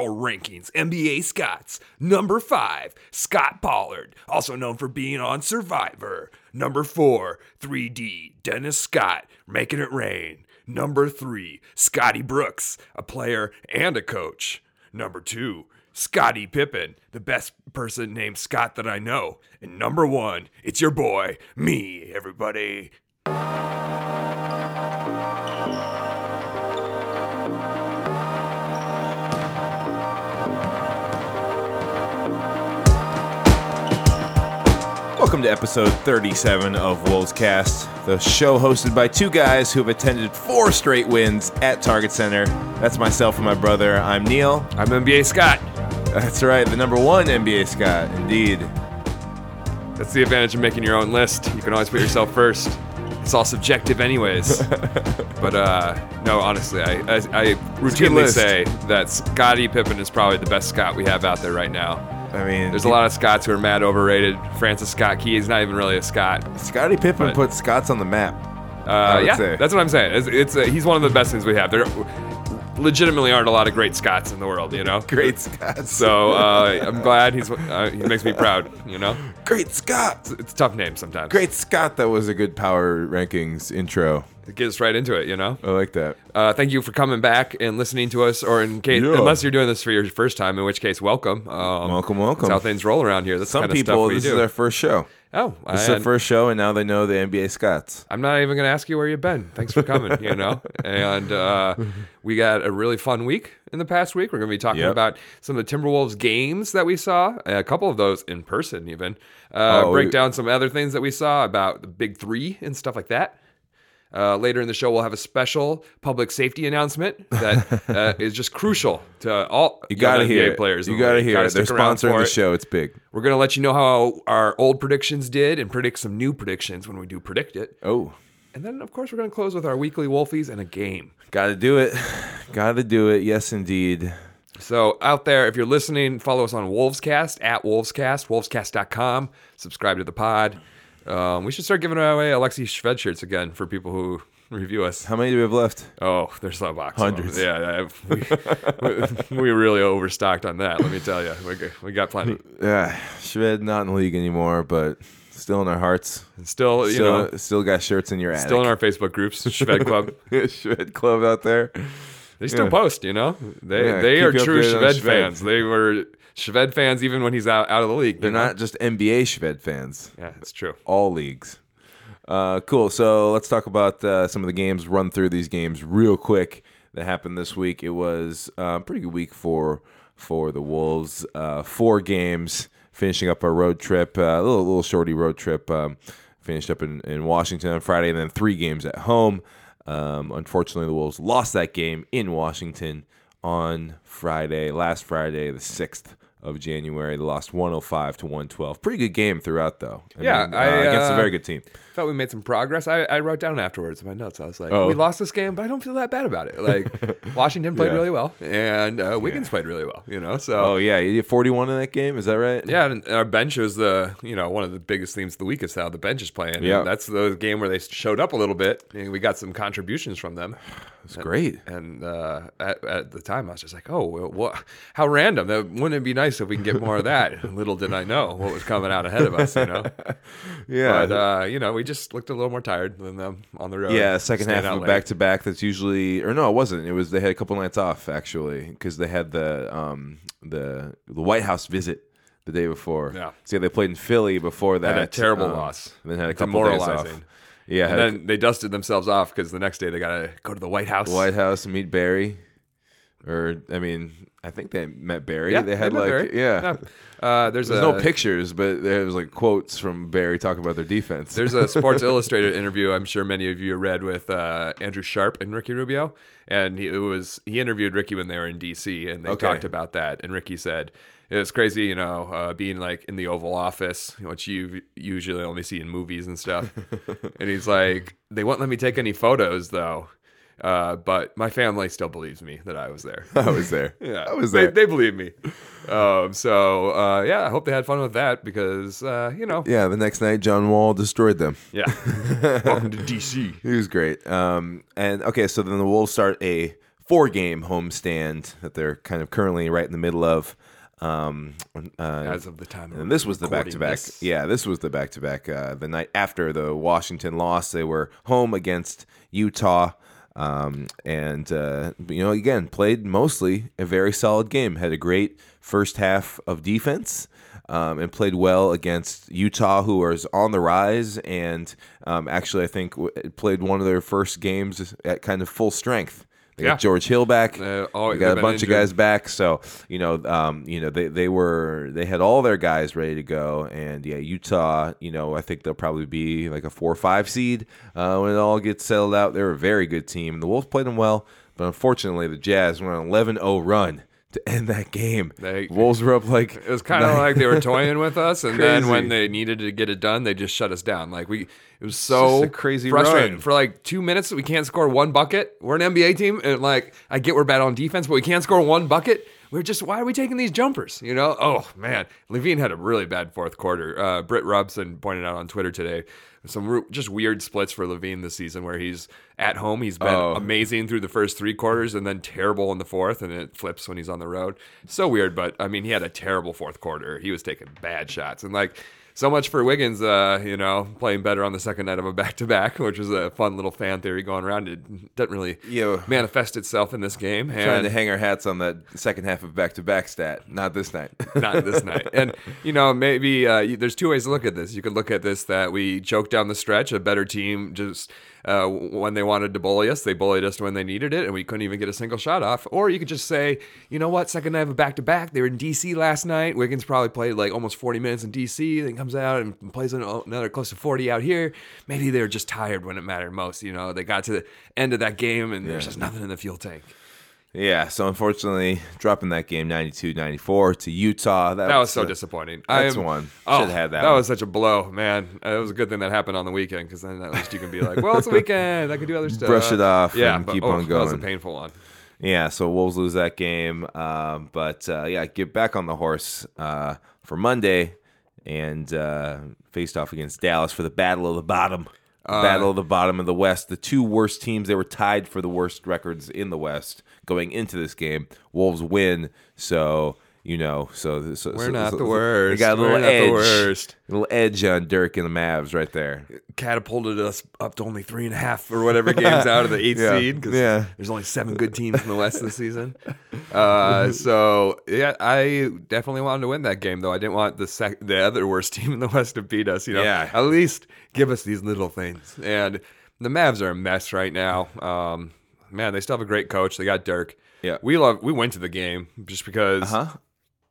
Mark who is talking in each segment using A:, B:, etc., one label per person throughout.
A: Power Rankings NBA Scots. Number 5, Scott Pollard, also known for being on Survivor. Number 4, 3D, Dennis Scott, making it rain. Number 3, Scotty Brooks, a player and a coach. Number 2, Scottie Pippen, the best person named Scott that I know. And number 1, it's your boy, me, everybody.
B: Welcome to episode 37 of Wolves Cast, the show hosted by two guys who have attended four straight wins at Target Center. That's myself and my brother. I'm Neil.
A: I'm NBA Scott.
B: That's right, the number one NBA Scott, indeed.
A: That's the advantage of making your own list. You can always put yourself first. It's all subjective, anyways. but uh, no, honestly, I, I, I routinely say that Scottie Pippen is probably the best Scott we have out there right now.
B: I mean,
A: There's a lot of Scots who are mad overrated. Francis Scott Key is not even really a Scott.
B: Scottie Pippen
A: but-
B: put Scots on the map.
A: Uh, yeah,
B: say.
A: that's what I'm saying. It's, it's uh, he's one of the best things we have. There legitimately aren't a lot of great Scots in the world, you know.
B: Great Scots.
A: So uh, I'm glad he's uh, he makes me proud, you know.
B: Great Scott.
A: It's a tough name sometimes.
B: Great Scott. That was a good power rankings intro.
A: It gets right into it, you know.
B: I like that.
A: Uh, thank you for coming back and listening to us, or in case,
B: Yeah.
A: unless you're doing this for your first time, in which case, welcome. Um,
B: Welcome, welcome.
A: That's how things roll around here. That's
B: Some
A: kind of
B: people,
A: stuff we
B: this is their first show.
A: Oh,
B: is their first show, and now they know the NBA Scots.
A: I'm not even going to ask you where you've been. Thanks for coming. you know, and uh, we got a really fun week in the past week. We're going to be talking
B: Yep.
A: about some of the Timberwolves games that we saw, a couple of those in person, even. Uh,
B: Oh,
A: break down some other things that we saw about the Big Three and stuff like that. Uh, later in the show, we'll have a special public safety announcement that uh, is just crucial to all
B: You gotta
A: young NBA
B: hear
A: players.
B: You gotta
A: league.
B: hear it. They're sponsoring the
A: it.
B: show. It's big.
A: We're gonna let you know how our old predictions did and predict some new predictions when we do predict it.
B: Oh,
A: And then, of course, we're gonna close with our weekly Wolfies and a game.
B: gotta do it. Gotta do it. Yes, indeed.
A: So out there, if you're listening, follow us on Wolvescast at Wolvescast, wolvescast.com. Subscribe to the pod. Um, we should start giving away Alexi Shved shirts again for people who review us.
B: How many do we have left?
A: Oh, there's a box.
B: Hundreds.
A: Yeah, we, we really overstocked on that. Let me tell you, we got, we got plenty.
B: Yeah, Shved not in the league anymore, but still in our hearts.
A: And still, you
B: Still,
A: know,
B: still got shirts in your attic.
A: still in our Facebook groups, Shved Club.
B: Shved Club out there.
A: They still
B: Yeah.
A: post, you know. They
B: Yeah,
A: they are true Shved
B: Shved.
A: fans. They were Shved fans even when he's out, out of the league.
B: They're
A: you know?
B: not just NBA Shved fans.
A: Yeah, it's true.
B: All leagues. Uh, cool. So let's talk about uh, some of the games. Run through these games real quick that happened this week. It was uh, a pretty good week for for the Wolves. Uh, four games, finishing up our road trip. Uh, a little little shorty road trip. Um, finished up in, in Washington on Friday, and then three games at home. Um, unfortunately, the Wolves lost that game in Washington on Friday, last Friday, the sixth of January. They lost 105 to 112. Pretty good game throughout, though.
A: Yeah,
B: mean,
A: I,
B: uh, against a
A: uh,
B: very good team.
A: Felt we made some progress. I, I wrote down afterwards in my notes. I was like,
B: Oh.
A: we lost this game, but I don't feel that bad about it. Like Washington played
B: Yeah.
A: really well, and uh, Wiggins played really well. You know, so
B: Oh yeah, you did 41 in that game. Is that right?
A: Yeah, and our bench was the you know one of the biggest themes of the week is how the bench is playing. And
B: Yeah.
A: that's the game where they showed up a little bit, and we got some contributions from them.
B: It's great.
A: And uh, at, at the time, I was just like, "Oh, well, what? How random! That wouldn't it be nice if we can get more of that?" Little did I know what was coming out ahead of us. You know,
B: Yeah,
A: but uh, you know, we just looked a little more tired than them on the road.
B: yeah. Second half of back to back. That's usually, or no, it wasn't. It was they had a couple nights off actually because they had the um the the White House visit the day before.
A: Yeah.
B: So yeah, they played in Philly before that.
A: Had a terrible
B: um,
A: loss.
B: And then had a couple days off. Yeah,
A: And then they dusted themselves off because the next day they got to go to the White House.
B: White House meet Barry. Or I mean, I think they met Barry.
A: Yeah,
B: they had
A: met
B: like
A: Barry.
B: yeah.
A: Uh, there's
B: There's
A: a,
B: no pictures, but there was like quotes from Barry talking about their defense.
A: There's a Sports Illustrated interview I'm sure many of you read with uh, Andrew Sharp and Ricky Rubio, and he, it was he interviewed Ricky when they were in DC, and they
B: Okay.
A: talked about that. And Ricky said it was crazy, you know, uh, being like in the Oval Office, which you usually only see in movies and stuff. and he's like, they won't let me take any photos though. Uh, but my family still believes me that I was there.
B: I was there.
A: Yeah,
B: I was
A: they,
B: there.
A: They, believe me. Um, so uh, yeah, I hope they had fun with that because uh, you know,
B: yeah, the next night John Wall destroyed them.
A: yeah. Welcome to DC.
B: He was great. Um, and okay, so then the Wolves start a four game homestand that they're kind of currently right in the middle of. Um, uh,
A: As of the time,
B: and this was the back to back. Yeah, this was the back to back. The night after the Washington loss, they were home against Utah. Um, and, uh, you know, again, played mostly a very solid game. Had a great first half of defense um, and played well against Utah, who is on the rise. And um, actually, I think w- played one of their first games at kind of full strength. They
A: Yeah.
B: got George Hill back.
A: Uh, oh,
B: they got a bunch
A: injured.
B: of guys back. So you know, um, you know, they they were they had all their guys ready to go, and yeah, Utah. You know, I think they'll probably be like a four or five seed uh, when it all gets settled out. They're a very good team. The Wolves played them well, but unfortunately, the Jazz went on an 11-0 run to end that game.
A: They-
B: Wolves were up like
A: It was kind of like they were toying with us, and then when they needed to get it done, they just shut us down. Like we, it was so
B: crazy
A: frustrating
B: run.
A: for like two minutes. We can't score one bucket. We're an NBA team, and like I get we're bad on defense, but we can't score one bucket. We're just why are we taking these jumpers? You know? Oh man, LaVine had a really bad fourth quarter. Uh, Britt Robson pointed out on Twitter today some just weird splits for LaVine this season, where he's at home, he's been
B: Oh.
A: amazing through the first three quarters, and then terrible in the fourth, and it flips when he's on the road. So weird, but I mean, he had a terrible fourth quarter. He was taking bad shots, and like so much for Wiggins. Uh, you know, playing better on the second night of a back to back, which was a fun little fan theory going around. It doesn't really manifest itself in this game,
B: trying to hang our hats on that second half of back to back stat. Not this night.
A: not this night. And you know, maybe uh, there's two ways to look at this. You could look at this that we choked down the stretch. A better team just uh, when they wanted to bully us, they bullied us when they needed it, and we couldn't even get a single shot off. Or you could just say, you know what, second night of a back to back. They were in DC last night. Wiggins probably played like almost 40 minutes in DC, then comes out and plays another close to 40 out here. Maybe they were just tired when it mattered most. You know, they got to the end of that game and there's just nothing in the fuel tank.
B: Yeah. So unfortunately, dropping that game 92-94 to Utah. That,
A: That was so
B: uh,
A: disappointing. I
B: that's
A: am-
B: one.
A: Oh,
B: Should've had that
A: That
B: one.
A: was such a blow, man. Uh, It was a good thing that happened on the weekend because then at least you can be like, well, it's a weekend. I can do other stuff.
B: Brush it off
A: Yeah,
B: and
A: but,
B: keep
A: oh,
B: on going.
A: That was a painful one.
B: Yeah, so Wolves lose that game, um, but uh, yeah, get back on the horse uh, for Monday and uh, faced off against Dallas for the battle of the bottom,
A: Uh,
B: battle of the bottom of the West. The two worst teams they were tied for the worst records in the West going into this game. Wolves win, so you know, so, so
A: We're
B: so-
A: not
B: so-
A: the worst.
B: We got a
A: We're
B: little
A: not the
B: edge,
A: worst.
B: a little edge on Dirk and the Mavs right there.
A: Catapulted us up to only three and a half or whatever games out of the eighth
B: Yeah.
A: seed because
B: Yeah.
A: there's only seven good teams in the West this season. Uh, so yeah, I definitely wanted to win that game though. I didn't want the sec- the other worst team in the West to beat us. You know,
B: Yeah.
A: at least give us these little things. And the Mavs are a mess right now. Um, man, they still have a great coach. They got Dirk.
B: Yeah.
A: we love. We went to the game just because
B: Huh?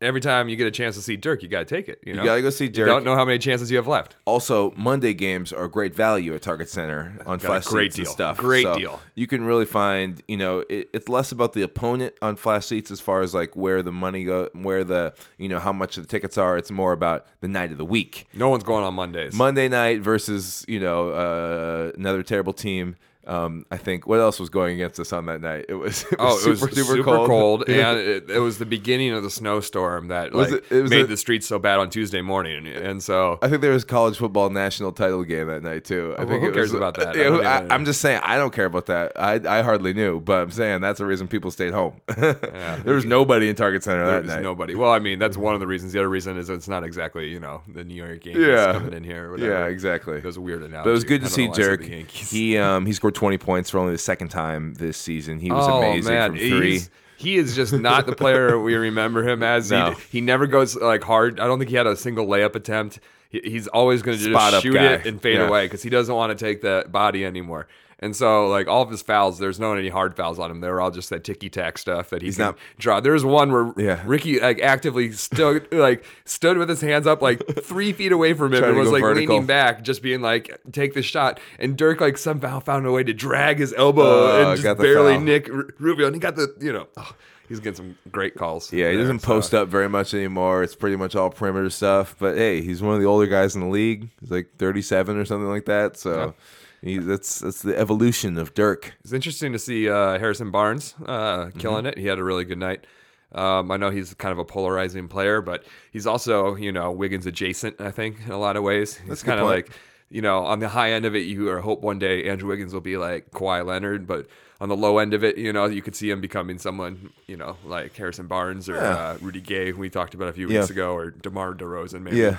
A: every time you get a chance to see Dirk, you got to take it. You, know?
B: gotta go see
A: You
B: Dirk.
A: don't know how many chances you have left.
B: Also, Monday games are great value at Target Center on
A: Got
B: flash
A: great
B: seats and
A: deal.
B: stuff.
A: Great
B: So
A: deal.
B: You can really find, you know, it, it's less about the opponent on flash seats as far as like where the money go, where the, you know, how much the tickets are. It's more about the night of the week.
A: No one's going on Mondays.
B: Monday night versus, you know, uh, another terrible team. Um, I think what else was going against us on that night? It was, it was
A: Oh, it was
B: super,
A: super,
B: super,
A: cold, and it, it was the beginning of the snowstorm that
B: Was
A: like
B: it- it was
A: made
B: a-
A: the streets so bad on Tuesday morning, and so
B: I think there was college football national title game that night too. I
A: Oh,
B: think
A: who
B: it
A: cares
B: was,
A: about that? I,
B: I'm just saying I don't care about that. I I hardly knew, but I'm saying that's the reason people stayed home. there was nobody in Target Center that
A: there's
B: night.
A: nobody. Well, I mean, that's one of the reasons. The other reason is it's not exactly you know the New York Yankees
B: Yeah.
A: coming in here. Or whatever.
B: yeah, exactly.
A: It was a weird analogy.
B: But it was good to see
A: know why I said
B: Dirk.
A: the Yankees.
B: He um he scored 20 points for only the second time this season. He was
A: oh
B: amazing
A: man,
B: from three.
A: He's, he is just not the player we remember him as.
B: No.
A: He, he never goes like hard. I don't think he had a single layup attempt. He, he's always going to just shoot
B: guy.
A: it and fade
B: Yeah.
A: away because he doesn't want to take the body anymore. And so, like all of his fouls, there's no any hard fouls on him. They were all just that ticky tack stuff that he
B: He's not-
A: draw. There was one where
B: Yeah.
A: Ricky like actively stood like stood with his hands up like three feet away from him and was like
B: vertical.
A: leaning back, just being like, "Take the shot." And Dirk like somehow found a way to drag his elbow
B: Oh,
A: and just barely
B: foul.
A: nick Rubio, and he got the you know. oh, He's getting some great calls.
B: Yeah, he
A: there,
B: doesn't
A: so-
B: post up very much anymore. It's pretty much all perimeter stuff. But hey, he's one of the older guys in the league. He's like 37 or something like that. So he, that's that's the evolution of Dirk.
A: It's interesting to see uh, Harrison Barnes uh,
B: Mm-hmm.
A: killing it. He had a really good night. Um, I know he's kind of a polarizing player, but he's also, you know, Wiggins adjacent. I think in a lot of ways, he's
B: That's
A: kind of like you know, on the high end of it, you hope one day Andrew Wiggins will be like Kawhi Leonard, but on the low end of it, you know, you could see him becoming someone, you know, like Harrison Barnes or
B: Yeah.
A: uh, Rudy Gay, who we talked about a few
B: Yeah.
A: weeks ago, or DeMar DeRozan, maybe.
B: Yeah,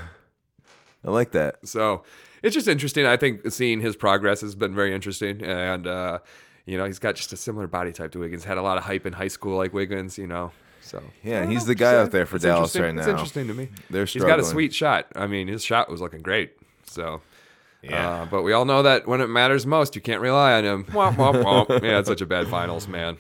B: I like that.
A: So it's just interesting. I think seeing his progress has been very interesting, and uh, you know, he's got just a similar body type to Wiggins. Had a lot of hype in high school, like Wiggins, you know. So
B: Yeah, he's
A: know,
B: the guy out there for
A: it's
B: Dallas
A: interesting.
B: right
A: It's
B: now.
A: interesting to me.
B: They're
A: He's got a sweet shot. I mean, his shot was looking great. So.
B: Yeah.
A: Uh, but we all know that when it matters most, you can't rely on him. Womp, womp, womp. yeah, it's such a bad finals, man.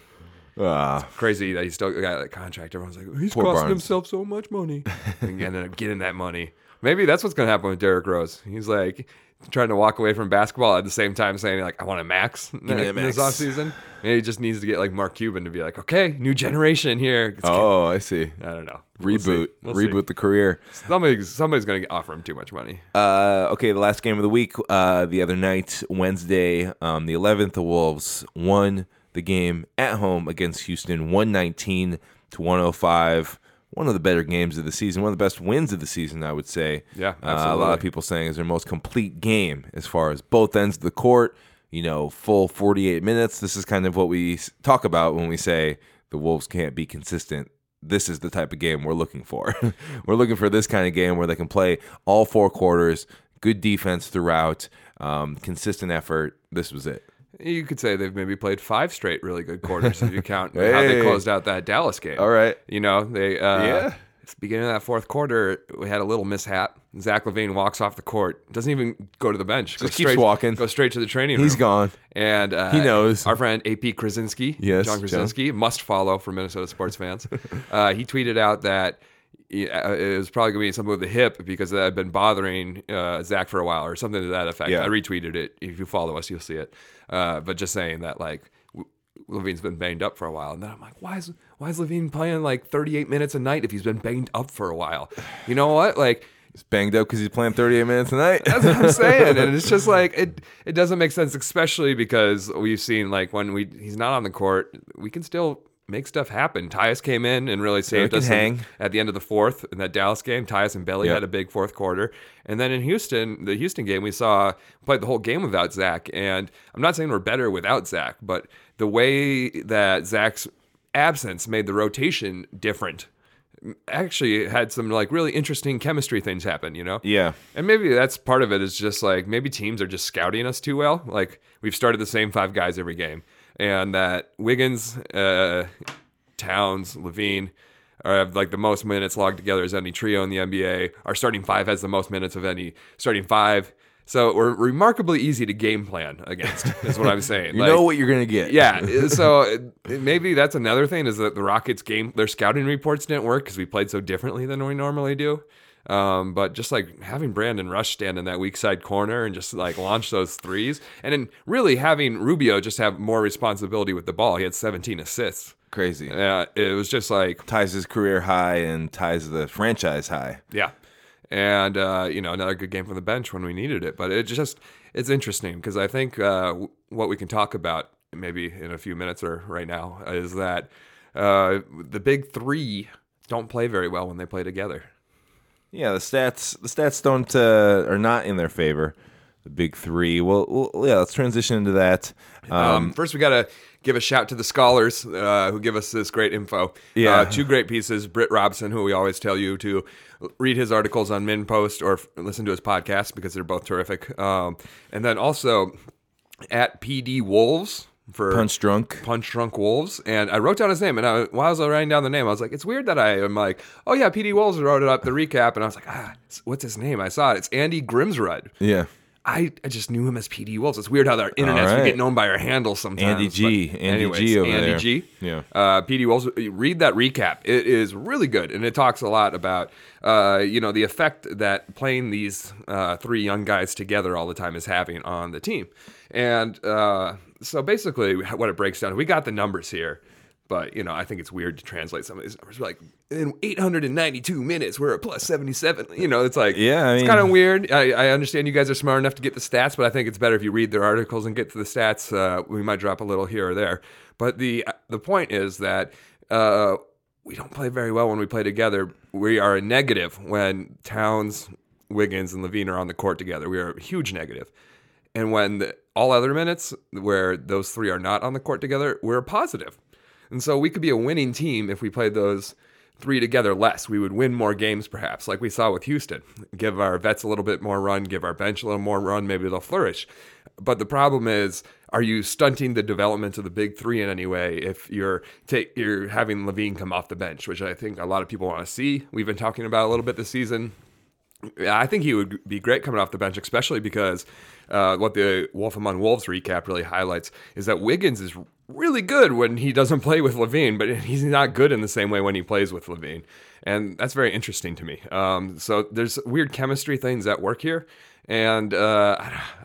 B: Ah,
A: Crazy that he still got that contract. Everyone's like, he's costing
B: Barnes.
A: himself so much money. and ended up getting that money. Maybe that's what's going to happen with Derrick Rose. He's like trying to walk away from basketball at the same time saying, like, I want a max this
B: max.
A: offseason. Maybe he just needs to get like Mark Cuban to be like, okay, new generation here. It's-
B: oh, I see.
A: I don't know. We'll.
B: Reboot,
A: We'll see.
B: reboot the career.
A: Somebody's, somebody's going to offer him too much money.
B: Uh, okay, the last game of the week, uh, the other night, Wednesday, um, the 11th, the Wolves won the game at home against Houston, 119 to 105. One of the better games of the season, one of the best wins of the season, I would say.
A: Yeah,
B: Uh, a lot of people saying is their most complete game as far as both ends of the court. You know, full 48 minutes. This is kind of what we talk about when we say the Wolves can't be consistent. This is the type of game we're looking for. we're looking for this kind of game where they can play all four quarters, good defense throughout, um, consistent effort. This was it.
A: You could say they've maybe played five straight really good quarters if you count how they closed out that Dallas game.
B: All right.
A: You know, they uh
B: Yeah.
A: beginning of that fourth quarter, we had a little mishap. Zach LaVine walks off the court, doesn't even go to the bench. Goes
B: Just keeps
A: straight,
B: walking.
A: Goes straight to the training room.
B: He's gone.
A: And uh,
B: He knows.
A: Our friend AP Krawczynski,
B: Yes,
A: John
B: John.
A: Krawczynski, must follow for Minnesota sports fans. uh, he tweeted out that it was probably going to be something with the hip because that had been bothering uh, Zach for a while or something to that effect.
B: Yeah.
A: I retweeted it. If you follow us, you'll see it. Uh, but just saying that, like, LaVine's been banged up for a while. And then I'm like, why is, why is LaVine playing like 38 minutes a night if he's been banged up for a while? You know what? Like,
B: He's banged up because he's playing 38 minutes a night.
A: that's what I'm saying, and it's just like it. It doesn't make sense, especially because we've seen like when we he's not on the court, we can still make stuff happen. Tyus came in and really saved us
B: hang.
A: in- at the end of the fourth in that Dallas game. Tyus and Belly
B: Yep.
A: had a big fourth quarter, and then in Houston, the Houston game, we saw played the whole game without Zach. And I'm not saying we're better without Zach, but the way that Zach's absence made the rotation different. Actually, had some like really interesting chemistry things happen. You know,
B: yeah.
A: and maybe that's part of it is just like maybe teams are just scouting us too well. Like we've started the same five guys every game, and that Wiggins, uh, Towns, LaVine are have like the most minutes logged together as any trio in the NBA. Our starting five has the most minutes of any starting five. So we're remarkably easy to game plan against. Is what I'm saying.
B: You
A: Like-
B: know what you're going to get.
A: yeah. So uh, maybe that's another thing is that the Rockets game, their scouting reports didn't work because we played so differently than we normally do. Um, but just like having Brandon Rush stand in that weak side corner and just like launch those threes, and then really having Rubio just have more responsibility with the ball. He had 17 assists.
B: Crazy.
A: Uh, it was just like
B: Ties his career high and ties the franchise high.
A: Yeah. And, uh, you know, another good game from the bench when we needed it. But it just, it's interesting because I think uh, what we can talk about maybe in a few minutes or right now is that uh, the big three don't play very well when they play together.
B: Yeah, the stats the stats don't uh, are not in their favor. The big three. Well, well yeah. Let's transition into that. Um,
A: Um, first, we got to give a shout to the scholars uh, who give us this great info.
B: Yeah.
A: Uh, two great pieces. Britt Robson, who we always tell you to read his articles on MinnPost or f- listen to his podcast because they're both terrific. Um, and then also at PD Wolves for
B: punch drunk.
A: Punch Drunk Wolves, and I wrote down his name. And I, while I was writing down the name, I was like, "It's weird that I am like, oh yeah, PD Wolves wrote it up the recap." And I was like, "Ah, what's his name?" I saw it. It's Andy Grimsrud.
B: Yeah.
A: I, I just knew him as PD Wolves. It's weird how our internets
B: All right.
A: we get known by our handles sometimes.
B: Andy G. Andy
A: anyways,
B: G over
A: Andy
B: there.
A: G.
B: Yeah.
A: Uh, PD Wolves. Read that recap. It is really good, and it talks a lot about uh, you know the effect that playing these uh, three young guys together all the time is having on the team. And uh, so basically, what it breaks down, we got the numbers here. But you know, I think it's weird to translate some of these numbers. We're like in 892 minutes, we're at plus 77. You know, it's like
B: Yeah, I
A: it's kind of weird. I, I understand you guys are smart enough to get the stats, but I think it's better if you read their articles and get to the stats. Uh, we might drop a little here or there, but the the point is that uh, we don't play very well when we play together. We are a negative when Towns Wiggins and LaVine are on the court together, we are a huge negative. And when the, all other minutes where those three are not on the court together, we're a positive. And so we could be a winning team if we played those three together less. We would win more games, perhaps, like we saw with Houston. Give our vets a little bit more run, give our bench a little more run, maybe they'll flourish. But the problem is, are you stunting the development of the big three in any way if you're take you're having LaVine come off the bench, which I think a lot of people want to see. We've been talking about a little bit this season. I think he would be great coming off the bench, especially because uh, what the Wolf Among Wolves recap really highlights is that Wiggins is really good when he doesn't play with LaVine, but he's not good in the same way when he plays with LaVine. And that's very interesting to me. Um, so there's weird chemistry things at work here. And uh,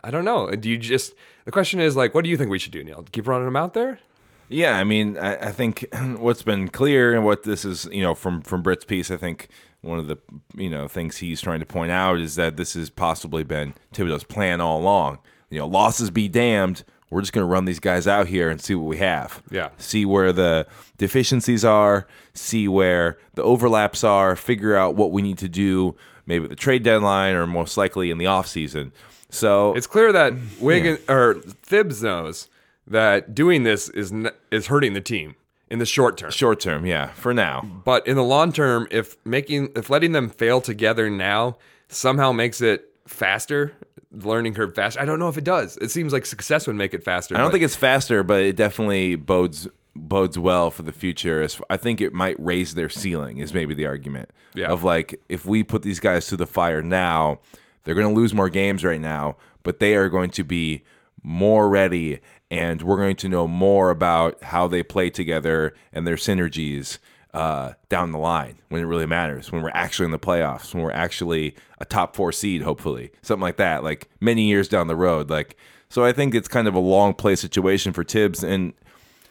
A: I don't know. Do you just, the question is like, what do you think we should do, Neil? Keep running him out there?
B: Yeah, I mean, I, I think what's been clear and what this is, you know, from from Britt's piece, I think one of the you know things he's trying to point out is that this has possibly been Thibodeau's plan all along. You know, losses be damned. We're just going to run these guys out here and see what we have.
A: Yeah.
B: See where the deficiencies are, see where the overlaps are, figure out what we need to do maybe at the trade deadline or most likely in the offseason. So
A: It's clear that Wiggins or Thibs knows that doing this is is hurting the team in the short term.
B: short term, yeah, for now.
A: But in the long term, if making if letting them fail together now somehow makes it faster, learning curve faster. I don't know if it does. It seems like success would make it faster.
B: I don't
A: but-
B: think it's faster, but it definitely bodes bodes well for the future. I think it might raise their ceiling. Is maybe the argument
A: Yeah.
B: of like if we put these guys to the fire now, they're going to lose more games right now, but they are going to be more ready, and we're going to know more about how they play together and their synergies. Uh, down the line when it really matters, when we're actually in the playoffs, when we're actually a top four seed, hopefully, something like that, like many years down the road. Like, so I think it's kind of a long play situation for Thibs, and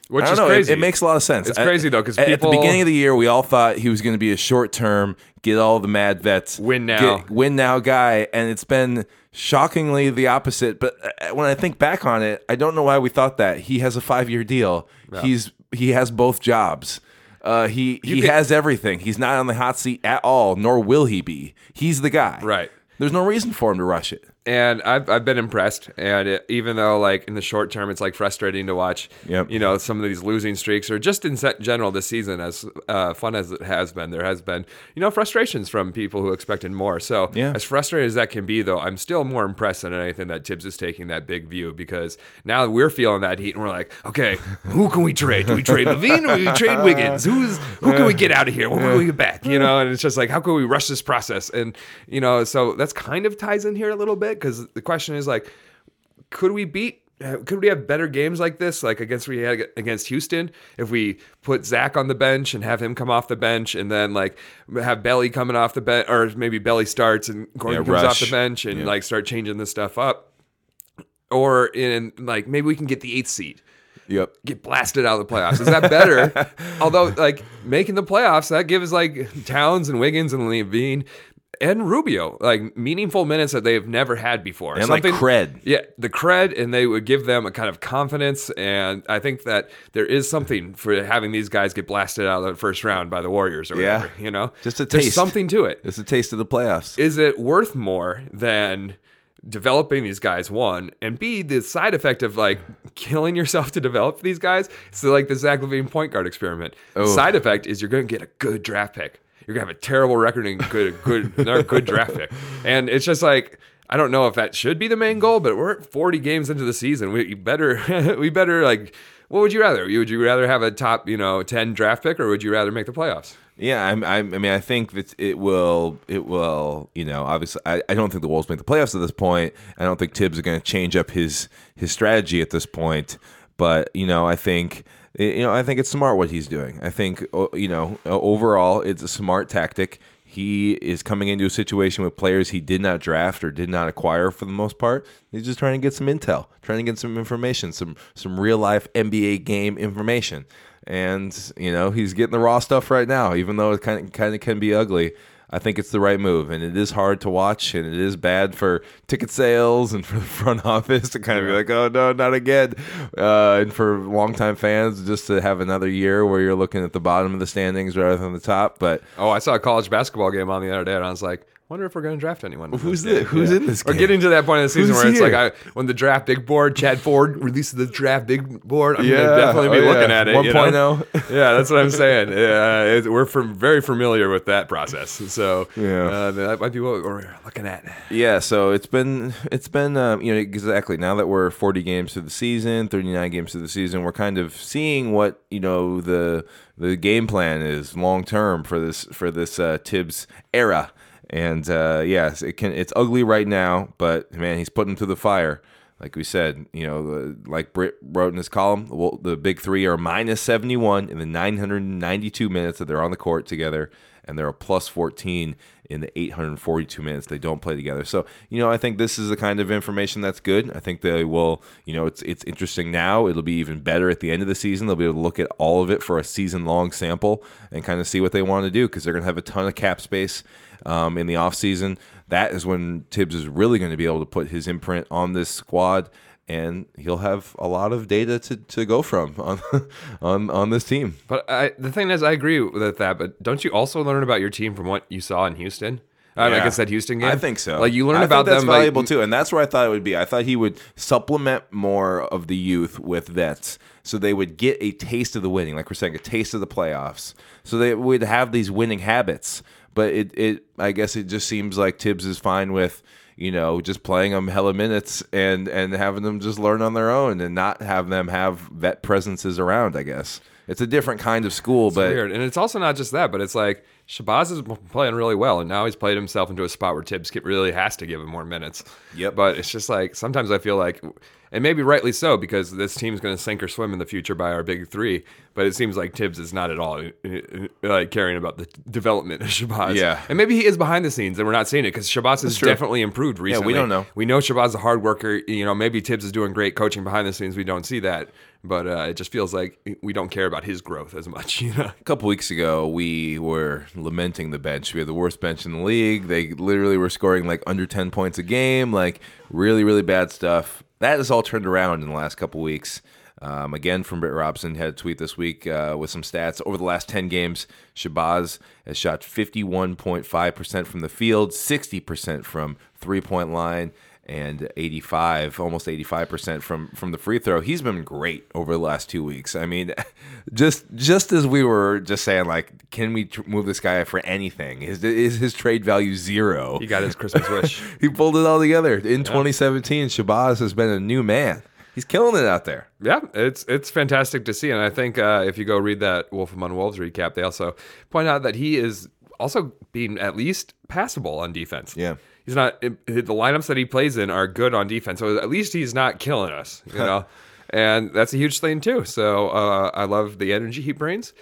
A: which
B: I don't
A: is
B: know. it-
A: crazy.
B: It, makes a lot of sense.
A: It's
B: At-
A: crazy, though, 'cause
B: at, at the beginning of the year, we all thought he was going to be a short term, get all the mad vets,
A: Win now.
B: get- win now guy, and it's been shockingly the opposite. But uh, when I think back on it, I don't know why we thought that. He has a five year deal. He's he has both jobs. Uh, he he
A: could-
B: has everything. He's not on the hot seat at all, nor will he be. He's the guy.
A: Right.
B: There's no reason for him to rush it.
A: And I've, I've been impressed. And it, even though, like in the short term, it's like frustrating to watch.
B: Yep.
A: You know, some of these losing streaks, or just in general this season, as uh, fun as it has been, there has been you know frustrations from people who expected more. So
B: Yeah.
A: as frustrating as that can be, though, I'm still more impressed than anything that Thibs is taking that big view because now we're feeling that heat, and we're like, okay, who can we trade? Do we trade LaVine? Or do we trade Wiggins? Who's who can we get out of here? When can we get back? You know, and it's just like, how can we rush this process? And you know, so that's kind of ties in here a little bit because the question is like, could we beat? Could we have better games like this, like against we had against Houston, if we put Zach on the bench and have him come off the bench, and then like have Belly coming off the bench, or maybe Belly starts and Gordon
B: Yeah,
A: comes off the bench and
B: Yeah.
A: like start changing this stuff up, or in like maybe we can get the eighth seed
B: Yep.
A: get blasted out of the playoffs. Is that better? Although, like making the playoffs, that gives like Towns and Wiggins and LaVine and Rubio like meaningful minutes that they've never had before.
B: And, like, cred.
A: Yeah, the cred, and they would give them a kind of confidence. And I think that there is something for having these guys get blasted out of the first round by the Warriors or
B: Yeah.
A: whatever. You know,
B: Just a
A: There's
B: taste.
A: something to it
B: It's a taste of the playoffs.
A: is it worth more than developing these guys one and b the side effect of like killing yourself to develop these guys so like the zach lavine point guard experiment
B: Oh.
A: side effect is you're going to get a good draft pick you're to have a terrible record and good good good draft pick and it's just like I don't know if that should be the main goal, but we're 40 games into the season. We better, we better like. What would you rather? Would you rather have a top, you know, 10 draft pick, or would you rather make the playoffs?
B: Yeah, I'm, I'm, I mean, I think that it will, it will, you know, obviously, I, I don't think the Wolves make the playoffs at this point. I don't think Thibs is going to change up his his strategy at this point. But you know, I think, Eh, you know, I think it's smart what he's doing. I think, you know, overall, it's a smart tactic. He is coming into a situation with players he did not draft or did not acquire for the most part. He's just trying to get some intel, trying to get some information, some some real life NBA game information and you know he's getting the raw stuff right now even though it kind of kind of can be ugly i think it's the right move and it is hard to watch and it is bad for ticket sales and for the front office to kind of be like oh no not again. Uh, and for longtime fans just to have another year where you're looking at the bottom of the standings rather than the top but
A: Oh, I saw a college basketball game on the other day, and I was like, Wonder if we're going to draft anyone.
B: Who's the- who's in this
A: We're
B: game?
A: getting to that point in the season
B: Who's
A: where it's like? I, when the draft big board, Chad Ford releases the draft big board. I'm
B: Yeah,
A: gonna definitely be
B: oh, yeah.
A: looking at it. you know?
B: 1.0.
A: yeah, that's what I'm saying. Yeah, it, we're from, very familiar with that process. So
B: Yeah.
A: uh, that might be what we're looking at.
B: Yeah, so it's been it's been um, you know exactly now that we're 40 games through the season, 39 games through the season, we're kind of seeing what you know the the game plan is long term for this for this uh, Thibs era. And uh, yes, it can it's ugly right now, but man, he's putting to the fire. Like we said, you know, like Britt wrote in his column, well, the big three are minus 71 in the 992 minutes that they're on the court together, and they're a plus 14 in the 842 minutes they don't play together. So, you know, I think this is the kind of information that's good. I think they will, you know, it's it's interesting now. It'll be even better at the end of the season. They'll be able to look at all of it for a season long sample and kind of see what they want to do because they're going to have a ton of cap space um, in the offseason. That is when Thibs is really going to be able to put his imprint on this squad. And he'll have a lot of data to, to go from on on on this team.
A: But I, the thing is, I agree with that. But don't you also learn about your team from what you saw in Houston? I, I
B: Yeah.
A: guess that Houston game.
B: I think so.
A: Like you learn
B: I
A: about
B: think that's
A: them. like,
B: valuable too, and that's where I thought it would be. I thought he would supplement more of the youth with vets, so they would get a taste of the winning, like we're saying, a taste of the playoffs. So they would have these winning habits. But it, it, I guess, it just seems like Thibs is fine with. You know, just playing them hella minutes and and having them just learn on their own and not have them have vet presences around. I guess it's a different kind of school, but
A: weird. And it's also not just that, but it's like Shabazz is playing really well, and now he's played himself into a spot where Thibs really has to give him more minutes.
B: Yep.
A: But it's just like sometimes I feel like, and maybe rightly so, because this team's going to sink or swim in the future by our big three. But it seems like Thibs is not at all uh, uh, like caring about the development of Shabazz.
B: Yeah.
A: And maybe he is behind the scenes, and we're not seeing it because Shabazz has definitely improved recently.
B: Yeah, We don't know.
A: We know Shabazz is a hard worker. You know, maybe Thibs is doing great coaching behind the scenes. We don't see that. But uh, it just feels like we don't care about his growth as much, you know.
B: A couple weeks ago, we were lamenting the bench. We had the worst bench in the league. They literally were scoring like under 10 points a game, like really, really bad stuff. That has all turned around in the last couple weeks. Um, again, from Britt Robson, had a tweet this week uh, with some stats. Over the last 10 games, Shabazz has shot 51.5% from the field, 60% from three point line, and 85, almost 85% from from the free throw. He's been great over the last two weeks. I mean, just just as we were just saying, like, can we tr- move this guy for anything? Is is his trade value zero?
A: He got his Christmas wish.
B: He pulled it all together in 2017. Shabazz has been a new man. He's killing it out there.
A: Yeah, it's it's fantastic to see, and I think uh, if you go read that Wolf Among Wolves recap, they also point out that he is also being at least passable on defense.
B: Yeah.
A: He's not the lineups that he plays in are good on defense, so at least he's not killing us, you know, and that's a huge thing too. So uh, I love the energy he brings.